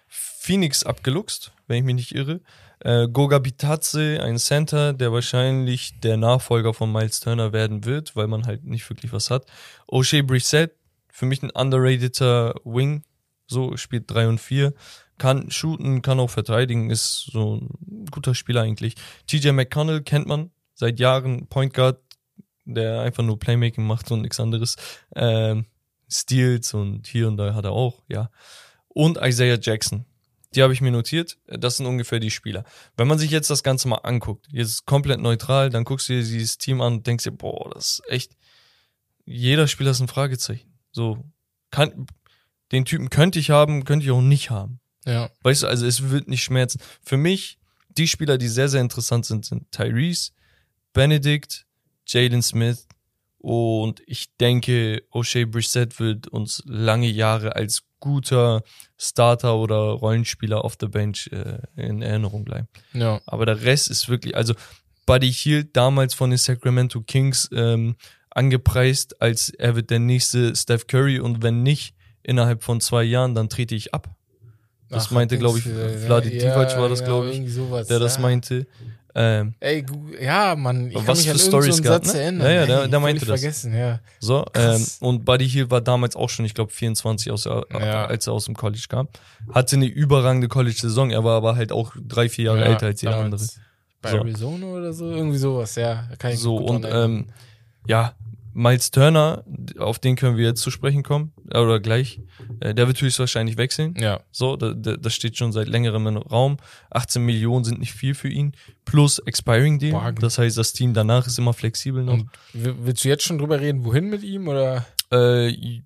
Phoenix abgeluchst, wenn ich mich nicht irre. Äh, Goga Bitadze, ein Center, der wahrscheinlich der Nachfolger von Miles Turner werden wird, weil man halt nicht wirklich was hat. O'Shea Brissett, für mich ein underrateder Wing, so spielt 3 und 4, kann shooten, kann auch verteidigen, ist so ein guter Spieler eigentlich. TJ McConnell kennt man seit Jahren, Point Guard, der einfach nur Playmaking macht und nichts anderes. Ähm, Steals und hier und da hat er auch, ja. Und Isaiah Jackson. Die habe ich mir notiert. Das sind ungefähr die Spieler. Wenn man sich jetzt das Ganze mal anguckt, jetzt komplett neutral, dann guckst du dir dieses Team an und denkst dir, boah, das ist echt, jeder Spieler ist ein Fragezeichen. So, kann, den Typen könnte ich haben, könnte ich auch nicht haben. Ja. Weißt du, also es wird nicht schmerzen. Für mich, die Spieler, die sehr, sehr interessant sind, sind Tyrese, Benedict, Jalen Smith und ich denke, O'Shea Brissett wird uns lange Jahre als guter Starter oder Rollenspieler auf der Bench äh, in Erinnerung bleiben. Ja. Aber der Rest ist wirklich, also Buddy Hield damals von den Sacramento Kings ähm, angepreist, als er wird der nächste Steph Curry und wenn nicht, innerhalb von zwei Jahren, dann trete ich ab. Das Ach, meinte, glaube ich, äh, Vladi ja, Divac war das, ja, glaube ich, sowas, der das meinte. Ähm, Ey, ja, Mann, ich kann Was mich für Stories gab, Satz ne? erinnern. Ja, ja, Ey, der meinte das. vergessen, ja. so, ähm, und Buddy Hield war damals auch schon, ich glaube, 24, aus, der- Ja. als er aus dem College kam. Hatte eine überragende College-Saison, er war aber halt auch drei, vier Jahre ja, älter als jeder andere. Bei So. Arizona oder so, irgendwie sowas, ja. da Kann So, und ähm, ja, Miles Turner, auf den können wir jetzt zu sprechen kommen, äh, oder gleich. Äh, der wird höchstwahrscheinlich wechseln. ja, So, da- da- das steht schon seit längerem im Raum. 18 Millionen sind nicht viel für ihn. Plus Expiring Deal. Wagen. Das heißt, das Team danach ist immer flexibel noch. und w- willst du jetzt schon drüber reden, wohin mit ihm oder Äh,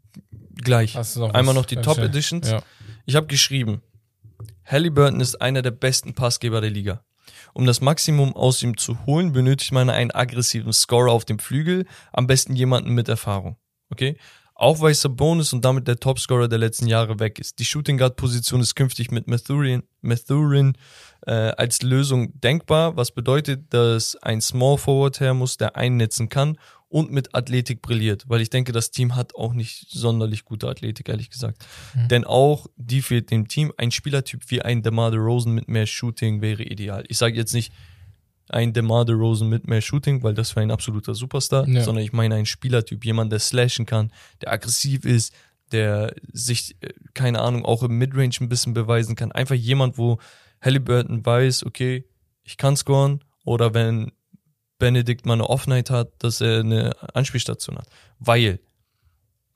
gleich. hast du noch Einmal noch die Top. Editions. Ja. Ich habe geschrieben, Halliburton ist einer der besten Passgeber der Liga. Um das Maximum aus ihm zu holen, benötigt man einen aggressiven Scorer auf dem Flügel, am besten jemanden mit Erfahrung. Okay? Auch weil Sabonis und damit der Topscorer der letzten Jahre weg ist. Die Shooting Guard Position ist künftig mit Mathurin, Mathurin äh, als Lösung denkbar, was bedeutet, dass ein Small Forward her muss, der einnetzen kann und mit Athletik brilliert, weil ich denke, das Team hat auch nicht sonderlich gute Athletik, ehrlich gesagt. Denn auch die fehlt dem Team. Ein Spielertyp wie ein DeMar DeRozan mit mehr Shooting wäre ideal. Ich sage jetzt nicht ein DeMar DeRozan mit mehr Shooting, weil das wäre ein absoluter Superstar, Ja. sondern ich meine ein Spielertyp, jemand, der slashen kann, der aggressiv ist, der sich, äh, keine Ahnung, auch im Midrange ein bisschen beweisen kann. Einfach jemand, wo Halliburton weiß, okay, ich kann scoren oder wenn Benedict mal eine Offenheit hat, dass er eine Anspielstation hat. Weil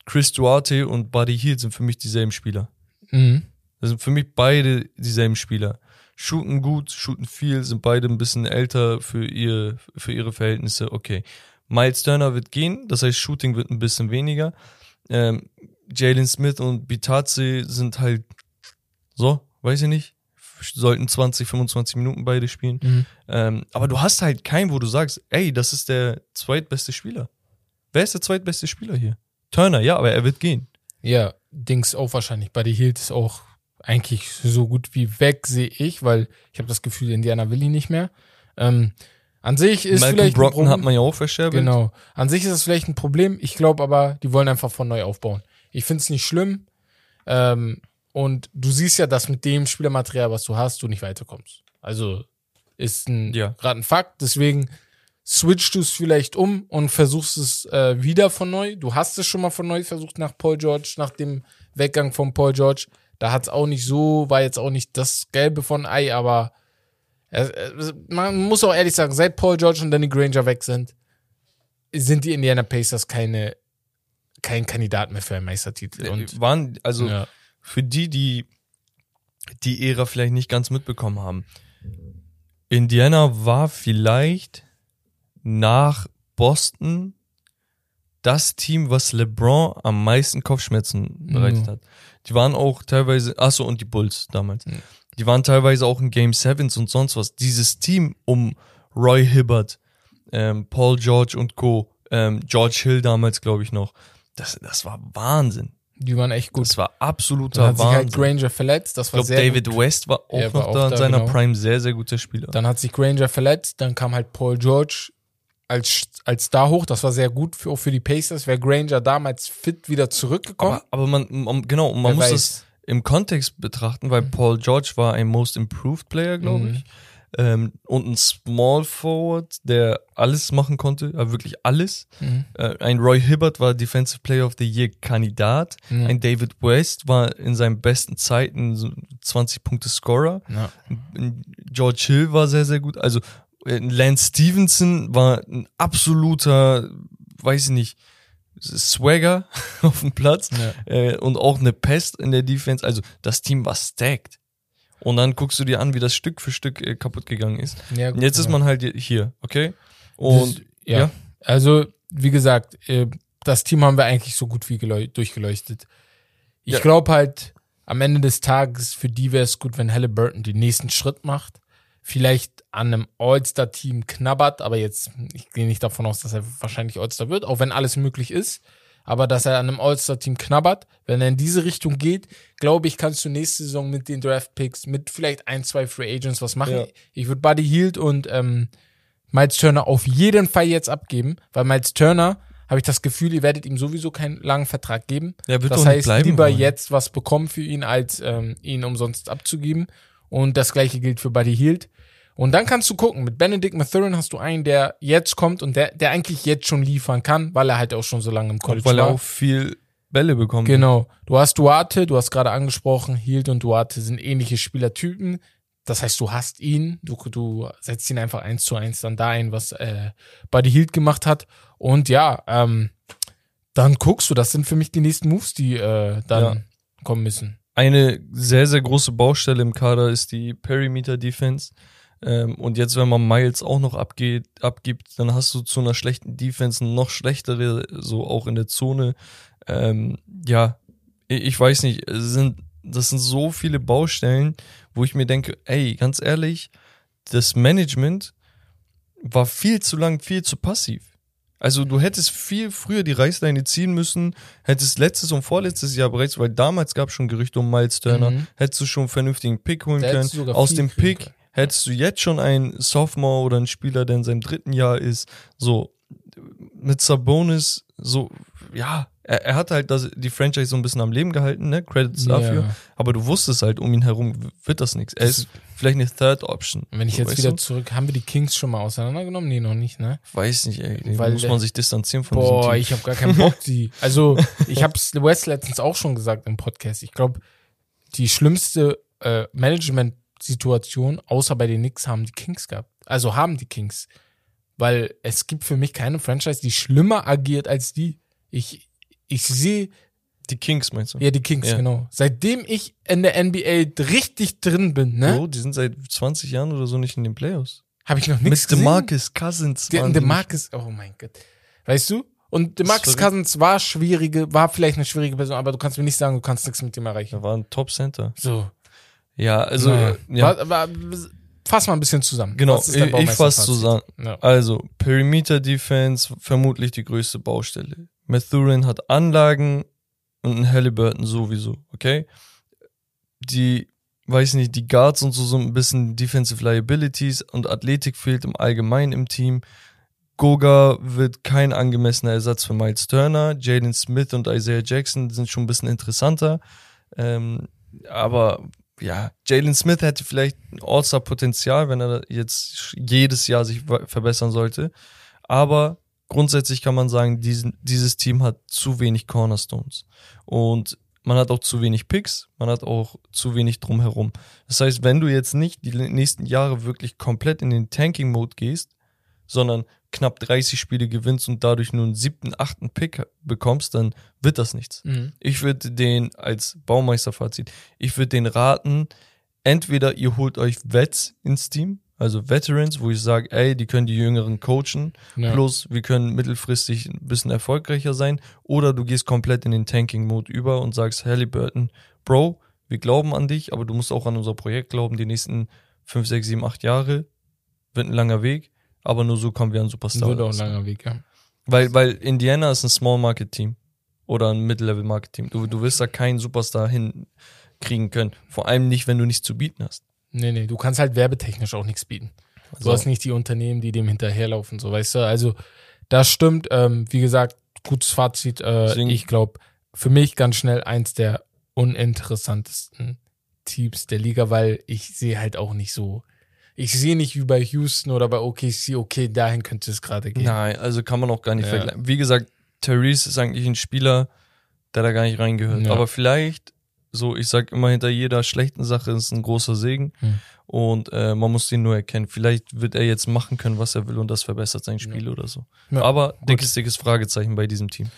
Chris Duarte und Buddy Hield sind für mich dieselben Spieler. Mhm. Das sind für mich beide dieselben Spieler. Shooten gut, shooten viel, sind beide ein bisschen älter für, ihr, für ihre Verhältnisse. Okay. Miles Turner wird gehen, das heißt, Shooting wird ein bisschen weniger. Ähm, Jalen Smith und Bitadze sind halt so, weiß ich nicht, sollten 20, 25 Minuten beide spielen. Mhm. Ähm, aber du hast halt keinen, wo du sagst, ey, das ist der zweitbeste Spieler. Wer ist der zweitbeste Spieler hier? Turner, ja, aber er wird gehen. Ja, Dings auch wahrscheinlich. Buddy Hield ist auch eigentlich so gut wie weg, sehe ich, weil ich habe das Gefühl, Indiana will ihn nicht mehr. Ähm, an sich ist Malcolm vielleicht Problem- hat man ja auch verscherbelt. Genau. An sich ist das vielleicht ein Problem. Ich glaube aber, die wollen einfach von neu aufbauen. Ich finde es nicht schlimm. Ähm, und du siehst ja, dass mit dem Spielermaterial, was du hast, du nicht weiterkommst. Also ist ein Ja. gerade ein Fakt. Deswegen switchst du es vielleicht um und versuchst es äh, wieder von neu. Du hast es schon mal von neu versucht nach Paul George, nach dem Weggang von Paul George. Da hat es auch nicht so, war jetzt auch nicht das Gelbe von Ei, aber äh, äh, man muss auch ehrlich sagen, seit Paul George und Danny Granger weg sind, sind die Indiana Pacers keine, kein Kandidat mehr für einen Meistertitel. Und waren, also ja, für die, die die Ära vielleicht nicht ganz mitbekommen haben. Indiana war vielleicht nach Boston das Team, was LeBron am meisten Kopfschmerzen bereitet Mhm. hat. Die waren auch teilweise, achso, und die Bulls damals. Mhm. Die waren teilweise auch in Game Sevens und sonst was. Dieses Team um Roy Hibbert, ähm, Paul George und Co., ähm, George Hill damals, glaube ich noch. Das, das war Wahnsinn. Die waren echt gut. Das war Dann absoluter hat sich halt Wahnsinn. Granger verletzt. Das ich war glaube, sehr David gut. West war auch Er noch war auch da in da, seiner genau. Prime sehr, sehr guter Spieler. Dann hat sich Granger verletzt. Dann kam halt Paul George als, als Star hoch. Das war sehr gut für, auch für die Pacers. Wäre Granger damals fit wieder zurückgekommen. aber, aber man, man, genau, man Wer muss weiß. das im Kontext betrachten, weil Paul George war ein Most Improved Player, glaube Mhm. ich. Ähm, und ein Small Forward, der alles machen konnte, äh, wirklich alles. Mhm. Äh, ein Roy Hibbert war Defensive Player of the Year Kandidat. Mhm. Ein David West war in seinen besten Zeiten so 20 Punkte Scorer. Ja. George Hill war sehr, sehr gut. Also äh, Lance Stevenson war ein absoluter, weiß ich nicht, Swagger auf dem Platz Ja. äh, und auch eine Pest in der Defense. Also das Team war stacked. Und dann guckst du dir an, wie das Stück für Stück äh, kaputt gegangen ist. Ja, Und gut, jetzt ist ja. man halt hier, okay? Und Das- ja. ja. Also, wie gesagt, äh, das Team haben wir eigentlich so gut wie geleu- durchgeleuchtet. Ich Ja. glaube halt, am Ende des Tages, für die wäre es gut, wenn Halliburton den nächsten Schritt macht. Vielleicht an einem All-Star-Team knabbert, aber jetzt, ich gehe nicht davon aus, dass er wahrscheinlich All-Star wird, auch wenn alles möglich ist. Aber dass er an einem All-Star-Team knabbert, wenn er in diese Richtung geht, glaube ich, kannst du nächste Saison mit den Draft-Picks, mit vielleicht ein, zwei Free Agents was machen. Ja. Ich würde Buddy Hield und ähm, Miles Turner auf jeden Fall jetzt abgeben, weil Miles Turner habe ich das Gefühl, ihr werdet ihm sowieso keinen langen Vertrag geben. Ja, wird das heißt, bleiben lieber wollen. jetzt was bekommen für ihn, als ähm, ihn umsonst abzugeben. Und das gleiche gilt für Buddy Hield. Und dann kannst du gucken, mit Benedict Mathurin hast du einen, der jetzt kommt und der, der eigentlich jetzt schon liefern kann, weil er halt auch schon so lange im College weil er war. auch viel Bälle bekommt. Genau. Du hast Duarte, du hast gerade angesprochen, Hield und Duarte sind ähnliche Spielertypen. Das heißt, du hast ihn, du, du setzt ihn einfach eins zu eins dann da ein, was äh, Buddy Hield gemacht hat. Und ja, ähm, dann guckst du, das sind für mich die nächsten Moves, die äh, dann Ja. kommen müssen. Eine sehr, sehr große Baustelle im Kader ist die Perimeter Defense. Ähm, und jetzt, wenn man Miles auch noch abgeht, abgibt, dann hast du zu einer schlechten Defense noch schlechtere, so auch in der Zone. Ähm, ja, ich, weiß nicht, sind, das sind so viele Baustellen, wo ich mir denke, ey, ganz ehrlich, das Management war viel zu lang, viel zu passiv. Also du hättest viel früher die Reißleine ziehen müssen, hättest letztes und vorletztes Jahr bereits, weil damals gab es schon Gerüchte um Miles Turner, Mhm. hättest du schon einen vernünftigen Pick holen können. Aus dem Pick können. Hättest du jetzt schon einen Sophomore oder einen Spieler, der in seinem dritten Jahr ist. So, mit Sabonis, so, ja, er, er hat halt das, die Franchise so ein bisschen am Leben gehalten, ne? Credits Ja. dafür. Aber du wusstest halt, um ihn herum wird das nichts. Er ist vielleicht eine Third Option. Wenn ich So, jetzt wieder du? zurück, haben wir die Kings schon mal auseinandergenommen? Nee, noch nicht, ne? Weiß nicht, ey. Weil muss man sich distanzieren von Boah, ich habe gar keinen Bock, die. Also, ich habe es West letztens auch schon gesagt im Podcast. Ich glaube, die schlimmste äh, Management-Situation, außer bei den Knicks, haben die Kings gehabt. Also haben die Kings. Weil es gibt für mich keine Franchise, die schlimmer agiert als die. Ich, ich sehe, Die Kings meinst du? ja, die Kings, Ja. genau. Seitdem ich in der NBA richtig drin bin, ne, Bro, die sind seit 20 Jahren oder so nicht in den Playoffs. habe ich noch Mit nichts gesehen. DeMarcus Cousins. Der, waren der die nicht. Marcus, oh mein Gott. Weißt du? Und der Das ist Marcus verrückt. Cousins war schwierige, war vielleicht eine schwierige Person, aber du kannst mir nicht sagen, du kannst nichts mit ihm erreichen. Der war ein Top Center. So. Ja, also, äh, ja. War, war, fass mal ein bisschen zusammen. Genau, ich, ich Baumeisterfazit? zusammen. Ja. Also, Perimeter Defense, vermutlich die größte Baustelle. Mathurin hat Anlagen und ein Halliburton sowieso, okay? Die, weiß nicht, die Guards und so, so ein bisschen Defensive Liabilities und Athletik fehlt im Allgemeinen im Team. Goga wird kein angemessener Ersatz für Miles Turner. Jaden Smith und Isaiah Jackson sind schon ein bisschen interessanter. Ähm, aber ja, Jalen Smith hätte vielleicht ein All-Star-Potenzial, wenn er jetzt jedes Jahr sich verbessern sollte. Aber grundsätzlich kann man sagen, diesen, dieses Team hat zu wenig Cornerstones. Und man hat auch zu wenig Picks, man hat auch zu wenig drumherum. Das heißt, wenn du jetzt nicht die nächsten Jahre wirklich komplett in den Tanking-Mode gehst, sondern knapp 30 Spiele gewinnst und dadurch nur einen siebten, achten Pick bekommst, dann wird das nichts. Mhm. Ich würde den als Baumeisterfazit, ich würde den raten, entweder ihr holt euch Vets ins Team, also Veterans, wo ich sage, ey, die können die Jüngeren coachen, Ja. plus wir können mittelfristig ein bisschen erfolgreicher sein, oder du gehst komplett in den Tanking-Mode über und sagst, Halliburton, Bro, wir glauben an dich, aber du musst auch an unser Projekt glauben, die nächsten 5, 6, 7, 8 Jahre wird ein langer Weg, aber nur so kommen wir an Superstar. Wird auch ein langer Weg, ja. Weil, weil Indiana ist ein Small Market Team oder ein Mid-Level Market Team. Du, du wirst da keinen Superstar hinkriegen können. Vor allem nicht, wenn du nichts zu bieten hast. Nee, nee, du kannst halt werbetechnisch auch nichts bieten. Du So. hast nicht die Unternehmen, die dem hinterherlaufen, so weißt du. Also, das stimmt. Ähm, wie gesagt, gutes Fazit. Äh, Deswegen- ich glaube, für mich ganz schnell eins der uninteressantesten Teams der Liga, weil ich sehe halt auch nicht so. Ich sehe nicht wie bei Houston oder bei OKC, okay, dahin könnte es gerade gehen. Nein, also kann man auch gar nicht Ja. vergleichen. Wie gesagt, Therese ist eigentlich ein Spieler, der da gar nicht reingehört. Ja. Aber vielleicht, so, ich sag immer, hinter jeder schlechten Sache ist ein großer Segen. Hm. Und äh, man muss den nur erkennen. Vielleicht wird er jetzt machen können, was er will und das verbessert sein Spiel oder so. Ja, Aber gut. dickes, dickes Fragezeichen bei diesem Team.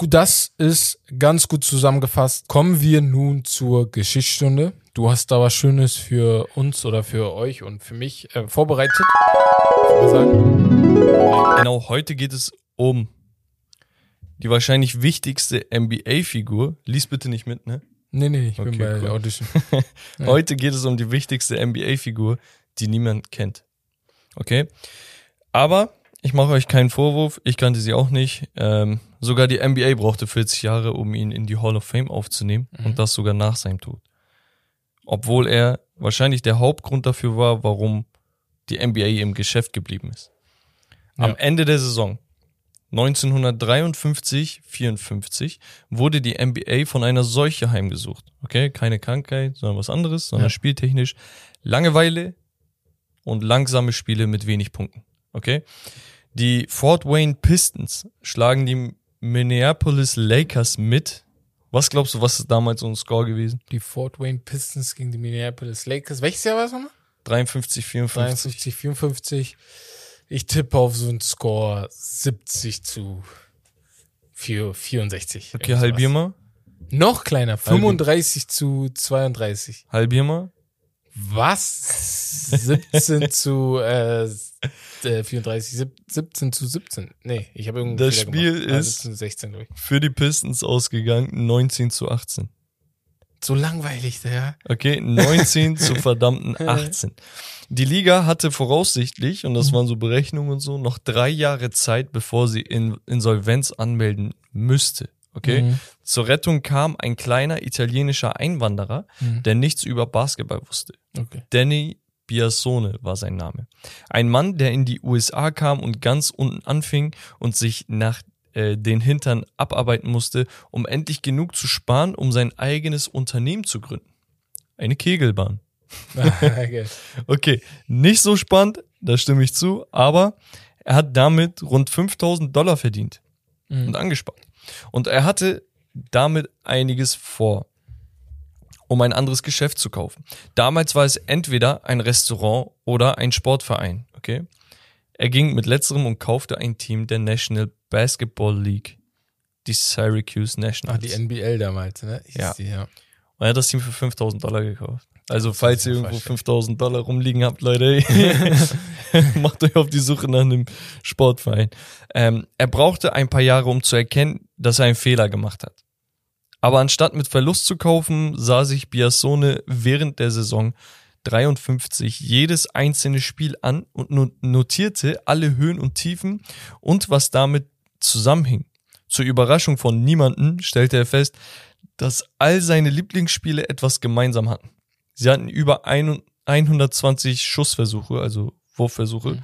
Gut, das ist ganz gut zusammengefasst. Kommen wir nun zur Geschichtsstunde. Du hast da was Schönes für uns oder für euch und für mich äh, vorbereitet. Genau, heute geht es um die wahrscheinlich wichtigste NBA-Figur. Lies bitte nicht mit, ne? Nee, nee, ich bin Okay, bei cool. der Audition. Heute geht es um die wichtigste NBA-Figur, die niemand kennt. Okay? Aber ich mache euch keinen Vorwurf, ich kannte sie auch nicht. Ähm, sogar die NBA brauchte 40 Jahre, um ihn in die Hall of Fame aufzunehmen Mhm. und das sogar nach seinem Tod. Obwohl er wahrscheinlich der Hauptgrund dafür war, warum die NBA im Geschäft geblieben ist. Am Ja. Ende der Saison 1953-54 wurde die NBA von einer Seuche heimgesucht. Okay, keine Krankheit, sondern was anderes, sondern Ja. spieltechnisch Langeweile und langsame Spiele mit wenig Punkten. Okay? Die Fort Wayne Pistons schlagen die Minneapolis Lakers mit. Was glaubst du, was ist damals so ein Score gewesen? Die Fort Wayne Pistons gegen die Minneapolis Lakers. Welches Jahr war es nochmal? 53, 54. 53, 54. Ich tippe auf so einen Score 70 zu 4, 64. Okay, halbier mal. Noch kleiner, 35 zu 32. Halbier mal. Was? 17 zu äh, äh, 34, sieb- 17 zu 17. Nee, ich habe irgendwie Das Spiel ist- 17 zu 16 durch. Für die Pistons ausgegangen 19 zu 18. So langweilig, der. Okay, 19 zu verdammten 18. Die Liga hatte voraussichtlich, und das waren so Berechnungen und so, noch drei Jahre Zeit, bevor sie in Insolvenz anmelden müsste. Okay? Mhm. Zur Rettung kam ein kleiner italienischer Einwanderer, Mhm. der nichts über Basketball wusste. Okay. Danny Biasone war sein Name. Ein Mann, der in die USA kam und ganz unten anfing und sich nach äh, den Hintern abarbeiten musste, um endlich genug zu sparen, um sein eigenes Unternehmen zu gründen. Eine Kegelbahn. okay. Okay, nicht so spannend, da stimme ich zu, aber er hat damit rund 5000 Dollar verdient Mhm. und angespart. Und er hatte damit einiges vor, um ein anderes Geschäft zu kaufen. Damals war es entweder ein Restaurant oder ein Sportverein, okay? Er ging mit letzterem und kaufte ein Team der National Basketball League, die Syracuse Ach, Nationals. die NBL damals, ne? Ja. Die, ja. Und er hat das Team für 5000 Dollar gekauft. Also, falls ihr irgendwo vorstellen. 5000 Dollar rumliegen habt, Leute, macht euch auf die Suche nach einem Sportverein. Ähm, er brauchte ein paar Jahre, um zu erkennen, dass er einen Fehler gemacht hat. Aber anstatt mit Verlust zu kaufen, sah sich Biasone während der Saison 53 jedes einzelne Spiel an und no- notierte alle Höhen und Tiefen und was damit zusammenhing. Zur Überraschung von niemanden stellte er fest, dass all seine Lieblingsspiele etwas gemeinsam hatten. Sie hatten über ein- 120 Schussversuche, also Wurfversuche,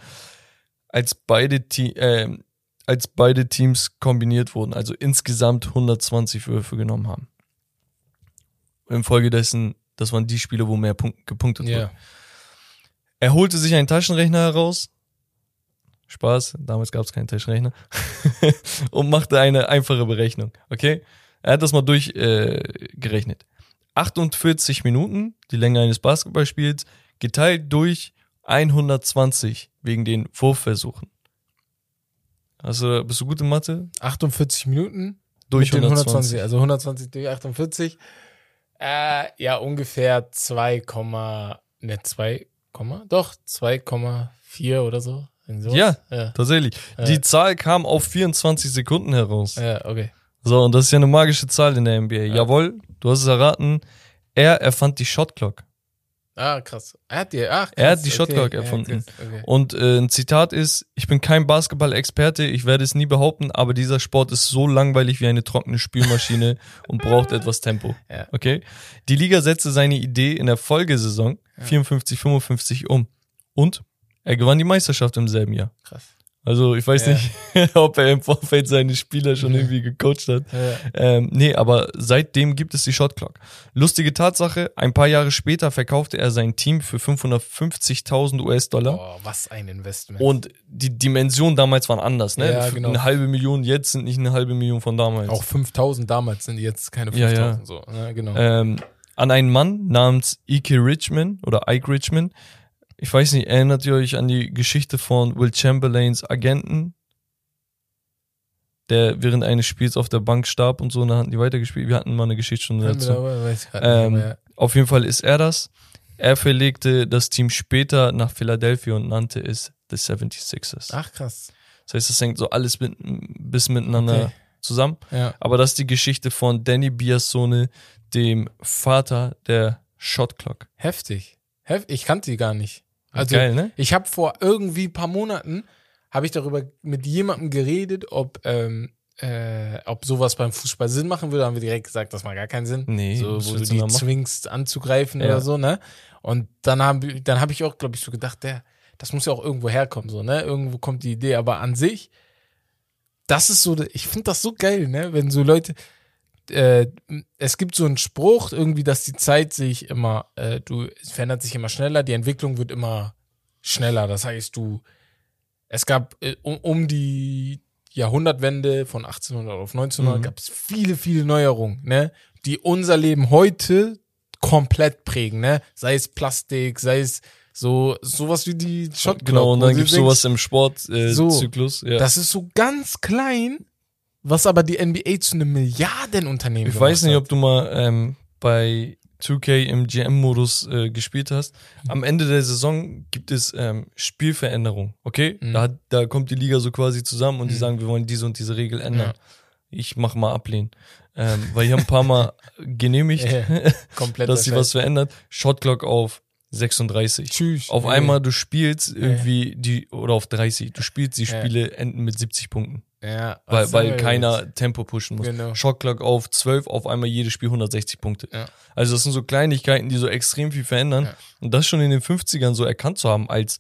als beide, äh, als beide Teams kombiniert wurden, also insgesamt 120 Würfe genommen haben. Infolgedessen, das waren die Spiele, wo mehr Punkt, gepunktet wurde. Ja. Er holte sich einen Taschenrechner heraus. Spaß, damals gab es keinen Taschenrechner. und machte eine einfache Berechnung. Okay? Er hat das mal durchgerechnet. Äh, gerechnet. 48 Minuten, die Länge eines Basketballspiels, geteilt durch 120 wegen den Wurfversuchen. Also, bist du gut in Mathe? 48 Minuten Durch mit den 120. 120. Also 120 durch 48. Äh, ja, ungefähr 2, ne, 2, doch, 2,4 oder so. Ja. Ja, Tatsächlich. Die Zahl kam auf 24 Sekunden heraus. ja okay. So, und das ist ja eine magische Zahl in der NBA. Jawohl, du hast es erraten. Er erfand die Shot Clock. Ah, krass. Er hat die, ach, krass, Er hat die Shot Clock ja, erfunden. krass, okay. Und äh, ein Zitat ist, ich bin kein Basketball-Experte, ich werde es nie behaupten, aber dieser Sport ist so langweilig wie eine trockene Spülmaschine und braucht etwas Tempo. Ja. Okay? Die Liga setzte seine Idee in der Folgesaison 54, 55 um. Und er gewann die Meisterschaft im selben Jahr. Krass. Also ich weiß Ja. nicht, ob er im Vorfeld seine Spieler schon irgendwie gecoacht hat. Ja. Ähm, nee, aber seitdem gibt es die Shot Clock. Lustige Tatsache, ein paar Jahre später verkaufte er sein Team für 550.000 US-Dollar. Oh, was ein Investment. Und die Dimensionen damals waren anders, ne? Ja, genau. Eine halbe Million jetzt sind nicht eine halbe Million von damals. auch 5000 damals sind jetzt keine Ja, 5000 ja. so. Ja, genau. Ähm, an einen Mann namens Ike Richmond oder Ike Richmond. Ich weiß nicht, erinnert ihr euch an die Geschichte von Will Chamberlains Agenten? Der während eines Spiels auf der Bank starb und so, und dann hatten die weitergespielt. Wir hatten mal eine Geschichtsstunde Können wir dazu. nicht Ähm, auf jeden Fall ist er das. Er verlegte das Team später nach Philadelphia und nannte es The 76ers. Ach, krass. Das heißt, es hängt so alles mit, bis miteinander Okay. zusammen. Ja. Aber das ist die Geschichte von Danny Biasone, dem Vater der Shot Clock. Heftig. Hef ich kannte die gar nicht. Also Geil, ne? ich habe vor irgendwie ein paar Monaten habe ich darüber mit jemandem geredet, ob ähm, äh, ob sowas beim Fußball Sinn machen würde, haben wir direkt gesagt, das macht gar keinen Sinn. Nee, so, wo du die zwingst anzugreifen Ja. oder so, ne? Und dann haben dann habe ich auch, glaube ich, so gedacht, der, das muss ja auch irgendwo herkommen, so, ne? Irgendwo kommt die Idee, aber an sich, das ist so, ich finde das so geil, ne? Wenn so Leute, äh, es gibt so einen Spruch, irgendwie, dass die Zeit sich immer, äh, du, es verändert sich immer schneller, die Entwicklung wird immer schneller. Das heißt, du, es gab äh, um, um die Jahrhundertwende von 1800 auf 1900 Mhm. gab es viele, viele Neuerungen, ne? Die unser Leben heute komplett prägen, ne? Sei es Plastik, sei es so, sowas wie die Shot Genau, und dann gibt's denkst, sowas im Sportzyklus. So, Äh, Zyklus, ja. Das ist so ganz klein, was aber die NBA zu einem Milliardenunternehmen Ich weiß nicht, hat. ob du mal ähm, bei 2K im GM-Modus äh, gespielt hast. Am Ende der Saison gibt es ähm, Spielveränderungen, okay? Mhm. Da, hat- da kommt die Liga so quasi zusammen und die Mhm. sagen, wir wollen diese und diese Regel ändern. Ja. Ich mach mal ablehnen. Ähm, weil ich habe ein paar Mal genehmigt, komplett dass sie was verändert. Shotclock auf 36. Tschüss. Auf Ja. einmal, du spielst irgendwie die, oder auf 30, du spielst die. Spiele enden mit 70 Punkten. Ja, Weil, weil keiner Tempo pushen muss. Genau. Shotclock auf 12, auf einmal jedes Spiel 160 Punkte. Ja. Also das sind so Kleinigkeiten, die so extrem viel verändern. Ja. Und das schon in den 50ern so erkannt zu haben als,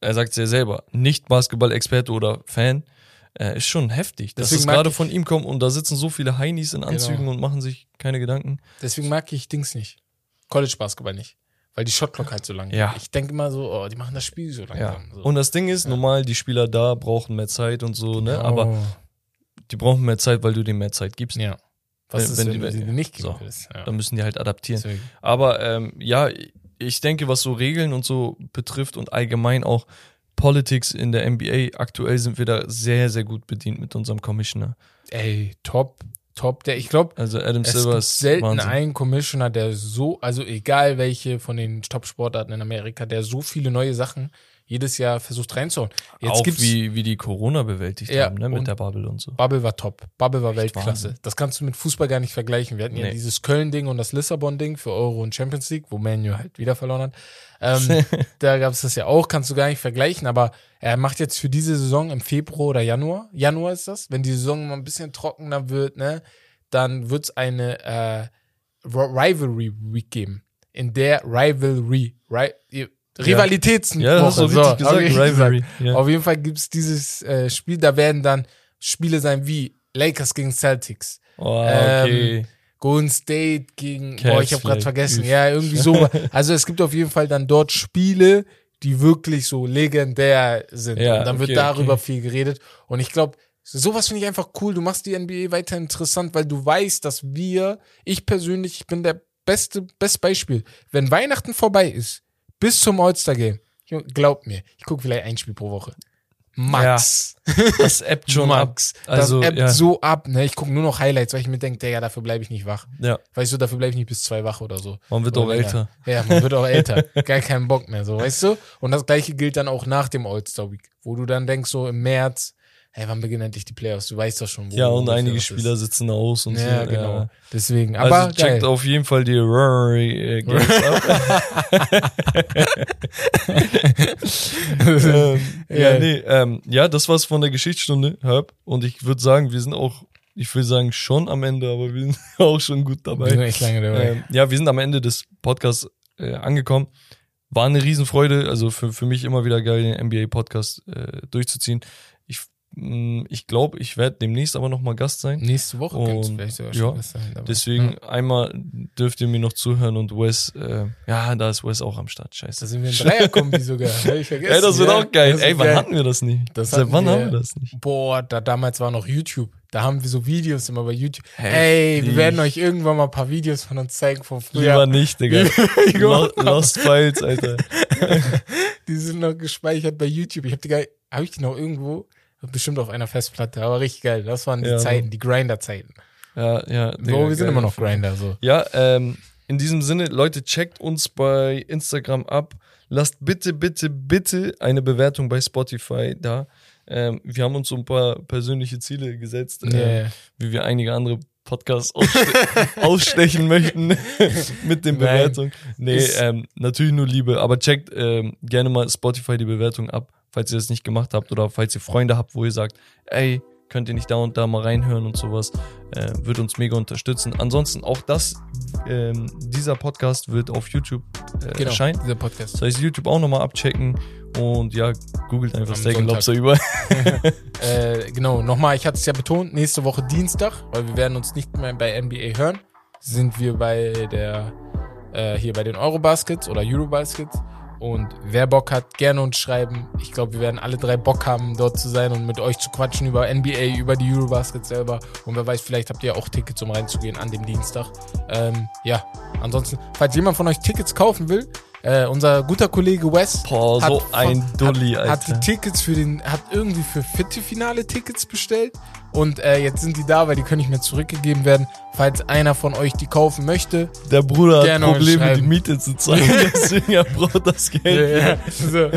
er sagt es ja selber, nicht Basketball-Experte oder Fan, äh, ist schon heftig. Dass es gerade von ihm kommt und da sitzen so viele Heinis in Anzügen Genau. und machen sich keine Gedanken. Deswegen mag ich Dings nicht. College Basketball nicht. Weil die Shotclock halt so lang Ja. geht. Ich denke immer so, oh, die machen das Spiel so Ja. langsam. So. Und das Ding ist, normal, die Spieler da brauchen mehr Zeit und so, ne? Oh. Aber die brauchen mehr Zeit, weil du denen mehr Zeit gibst. ja. Was Wenn- ist, wenn wenn, die- du sie wenn- nicht geben so. Ja. Dann müssen die halt adaptieren. Deswegen. Aber ähm, ja, ich denke, was so Regeln und so betrifft und allgemein auch Politics in der NBA, aktuell sind wir da sehr, sehr gut bedient mit unserem Commissioner. Ey, top, top. Der, ich glaube, Also Adam es Silver gibt ist selten Wahnsinn. einen Commissioner, der so, also egal welche von den Top-Sportarten in Amerika, der so viele neue Sachen jedes Jahr versucht reinzuhauen. Jetzt auch gibt's wie, wie die Corona bewältigt Ja, haben, ne, mit der Bubble und so. Bubble war top. Bubble war Weltklasse. Wahnsinn. Das kannst du mit Fußball gar nicht vergleichen. Wir hatten ja Nee. dieses Köln-Ding und das Lissabon-Ding für Euro und Champions League, wo Manu halt wieder verloren hat. Ähm, da gab es das ja auch, kannst du gar nicht vergleichen, aber er macht jetzt für diese Saison im Februar oder Januar, Januar ist das, wenn die Saison mal ein bisschen trockener wird, ne, dann wird es eine äh, Rivalry Week geben. In der Rivalry, Ri Rivalitätswoche. Ja, hast du richtig hab gesagt, Rivalry. gesagt. Ja. Auf jeden Fall gibt's dieses äh, Spiel, da werden dann Spiele sein wie Lakers gegen Celtics, Oh, okay. ähm, Golden State gegen, Cavs boah, ich habe gerade vergessen, ja, irgendwie so. Also es gibt auf jeden Fall dann dort Spiele, die wirklich so legendär sind. Ja, und dann wird okay, darüber okay. viel geredet. Und ich glaube, sowas finde ich einfach cool. Du machst die NBA weiter interessant, weil du weißt, dass wir, ich persönlich, ich bin der beste, best Beispiel. Wenn Weihnachten vorbei ist, bis zum All-Star-Game, glaub mir, ich gucke vielleicht ein Spiel pro Woche. Max. das appt schon ab. Max. Also, das appt ja. so ab, ne? Ich gucke nur noch Highlights, weil ich mir denke, Digga, dafür bleibe ich nicht wach. Ja, Weißt du, dafür bleibe ich nicht bis zwei wach oder so. man wird Oder auch länger. älter. Ja, man wird auch älter. Gar keinen Bock mehr, so, weißt du? Und das gleiche gilt dann auch nach dem All-Star Week, wo du dann denkst, so im März, hey, wann beginnen endlich die Playoffs? Du weißt doch schon, wo Ja, und einige Spieler ist. sitzen aus und Ja, so. genau. Ja. Deswegen, aber also checkt geil. auf jeden Fall die Rory äh, Games ab. ähm, ja, Ja. nee, ähm, ja, das war's von der Geschichtsstunde, Herb. Und ich würde sagen, wir sind auch, ich will sagen schon am Ende, aber wir sind auch schon gut Wir sind dabei. echt lange dabei. Ähm, ja, wir sind am Ende des Podcasts äh, angekommen. War eine Riesenfreude, also für, für mich immer wieder geil, den NBA-Podcast äh, durchzuziehen. Ich, mh, ich glaube, ich werde demnächst aber nochmal Gast sein. Nächste Woche Und, vielleicht sogar ja, schon was sein. aber- Deswegen Ja. einmal dürft ihr mir noch zuhören und Wes, äh, ja, da ist Wes auch am Start. Scheiße. Da sind wir ein Dreierkombi sogar. Hab ich vergessen. Ey, das wird ja. auch geil. Ey, wann geil. hatten wir das nicht? Das Seit wann wir- haben wir das nicht? Boah, da damals war noch YouTube. Da haben wir so Videos immer bei YouTube. Heftig. Ey, wir werden euch irgendwann mal ein paar Videos von uns zeigen von Lieber früher. nicht, Digga. Lo Lost Files, Alter. Die sind noch gespeichert bei YouTube. Ich habe die geil, habe ich die noch irgendwo? Bestimmt auf einer Festplatte, aber richtig geil. Das waren die Ja, Zeiten, die Grinder-Zeiten. Ja, ja. So, Digga, wir sind immer noch Grinder, so. Ja, ähm, in diesem Sinne, Leute, checkt uns bei Instagram ab. Lasst bitte, bitte, bitte eine Bewertung bei Spotify da. Ähm, wir haben uns so ein paar persönliche Ziele gesetzt, äh, ja. wie wir einige andere Podcasts ausste ausstechen möchten mit den. Bewertungen. Nee, ähm, natürlich nur Liebe, aber checkt ähm, gerne mal Spotify die Bewertung ab, falls ihr das nicht gemacht habt oder falls ihr Freunde habt, wo ihr sagt, ey, könnt ihr nicht da und da mal reinhören und sowas, äh, wird uns mega unterstützen. Ansonsten auch das, ähm, dieser Podcast wird auf YouTube äh, Genau, erscheinen. dieser Podcast. Das heißt, YouTube auch nochmal abchecken und ja, googelt einfach Steak. Lobster über. Äh, genau, nochmal, ich hatte es ja betont, nächste Woche Dienstag, weil wir werden uns nicht mehr bei NBA hören, sind wir bei der, äh, hier bei den Eurobaskets oder Eurobaskets. Und wer Bock hat, gerne uns schreiben. Ich glaube, wir werden alle drei Bock haben, dort zu sein und mit euch zu quatschen über NBA, über die Eurobaskets selber. Und wer weiß, vielleicht habt ihr auch Tickets, um reinzugehen an dem Dienstag. Ähm, ja, ansonsten, falls jemand von euch Tickets kaufen will, äh, unser guter Kollege Wes Boah, so ein Dulli, hat, hat die Alter. Tickets für den, hat irgendwie für Viertelfinale Tickets bestellt und äh, jetzt sind die da, weil die können nicht mehr zurückgegeben werden. Falls einer von euch die kaufen möchte, Der Bruder hat Probleme, die. Miete zu zahlen, deswegen er braucht das Geld. ja, so.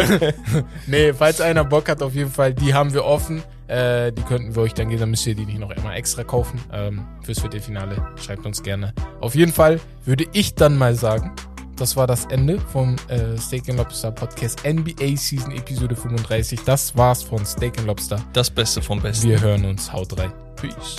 nee, falls einer Bock hat, auf jeden Fall, die haben wir offen. Äh, die könnten wir euch dann geben, dann müsst ihr die nicht noch einmal extra kaufen ähm, fürs Viertelfinale. Schreibt uns gerne. Auf jeden Fall würde ich dann mal sagen, das war das Ende vom äh, Steak and Lobster Podcast NBA Season Episode 35. Das war's von Steak and Lobster. Das Beste vom Besten. Wir hören uns. Haut rein. Peace.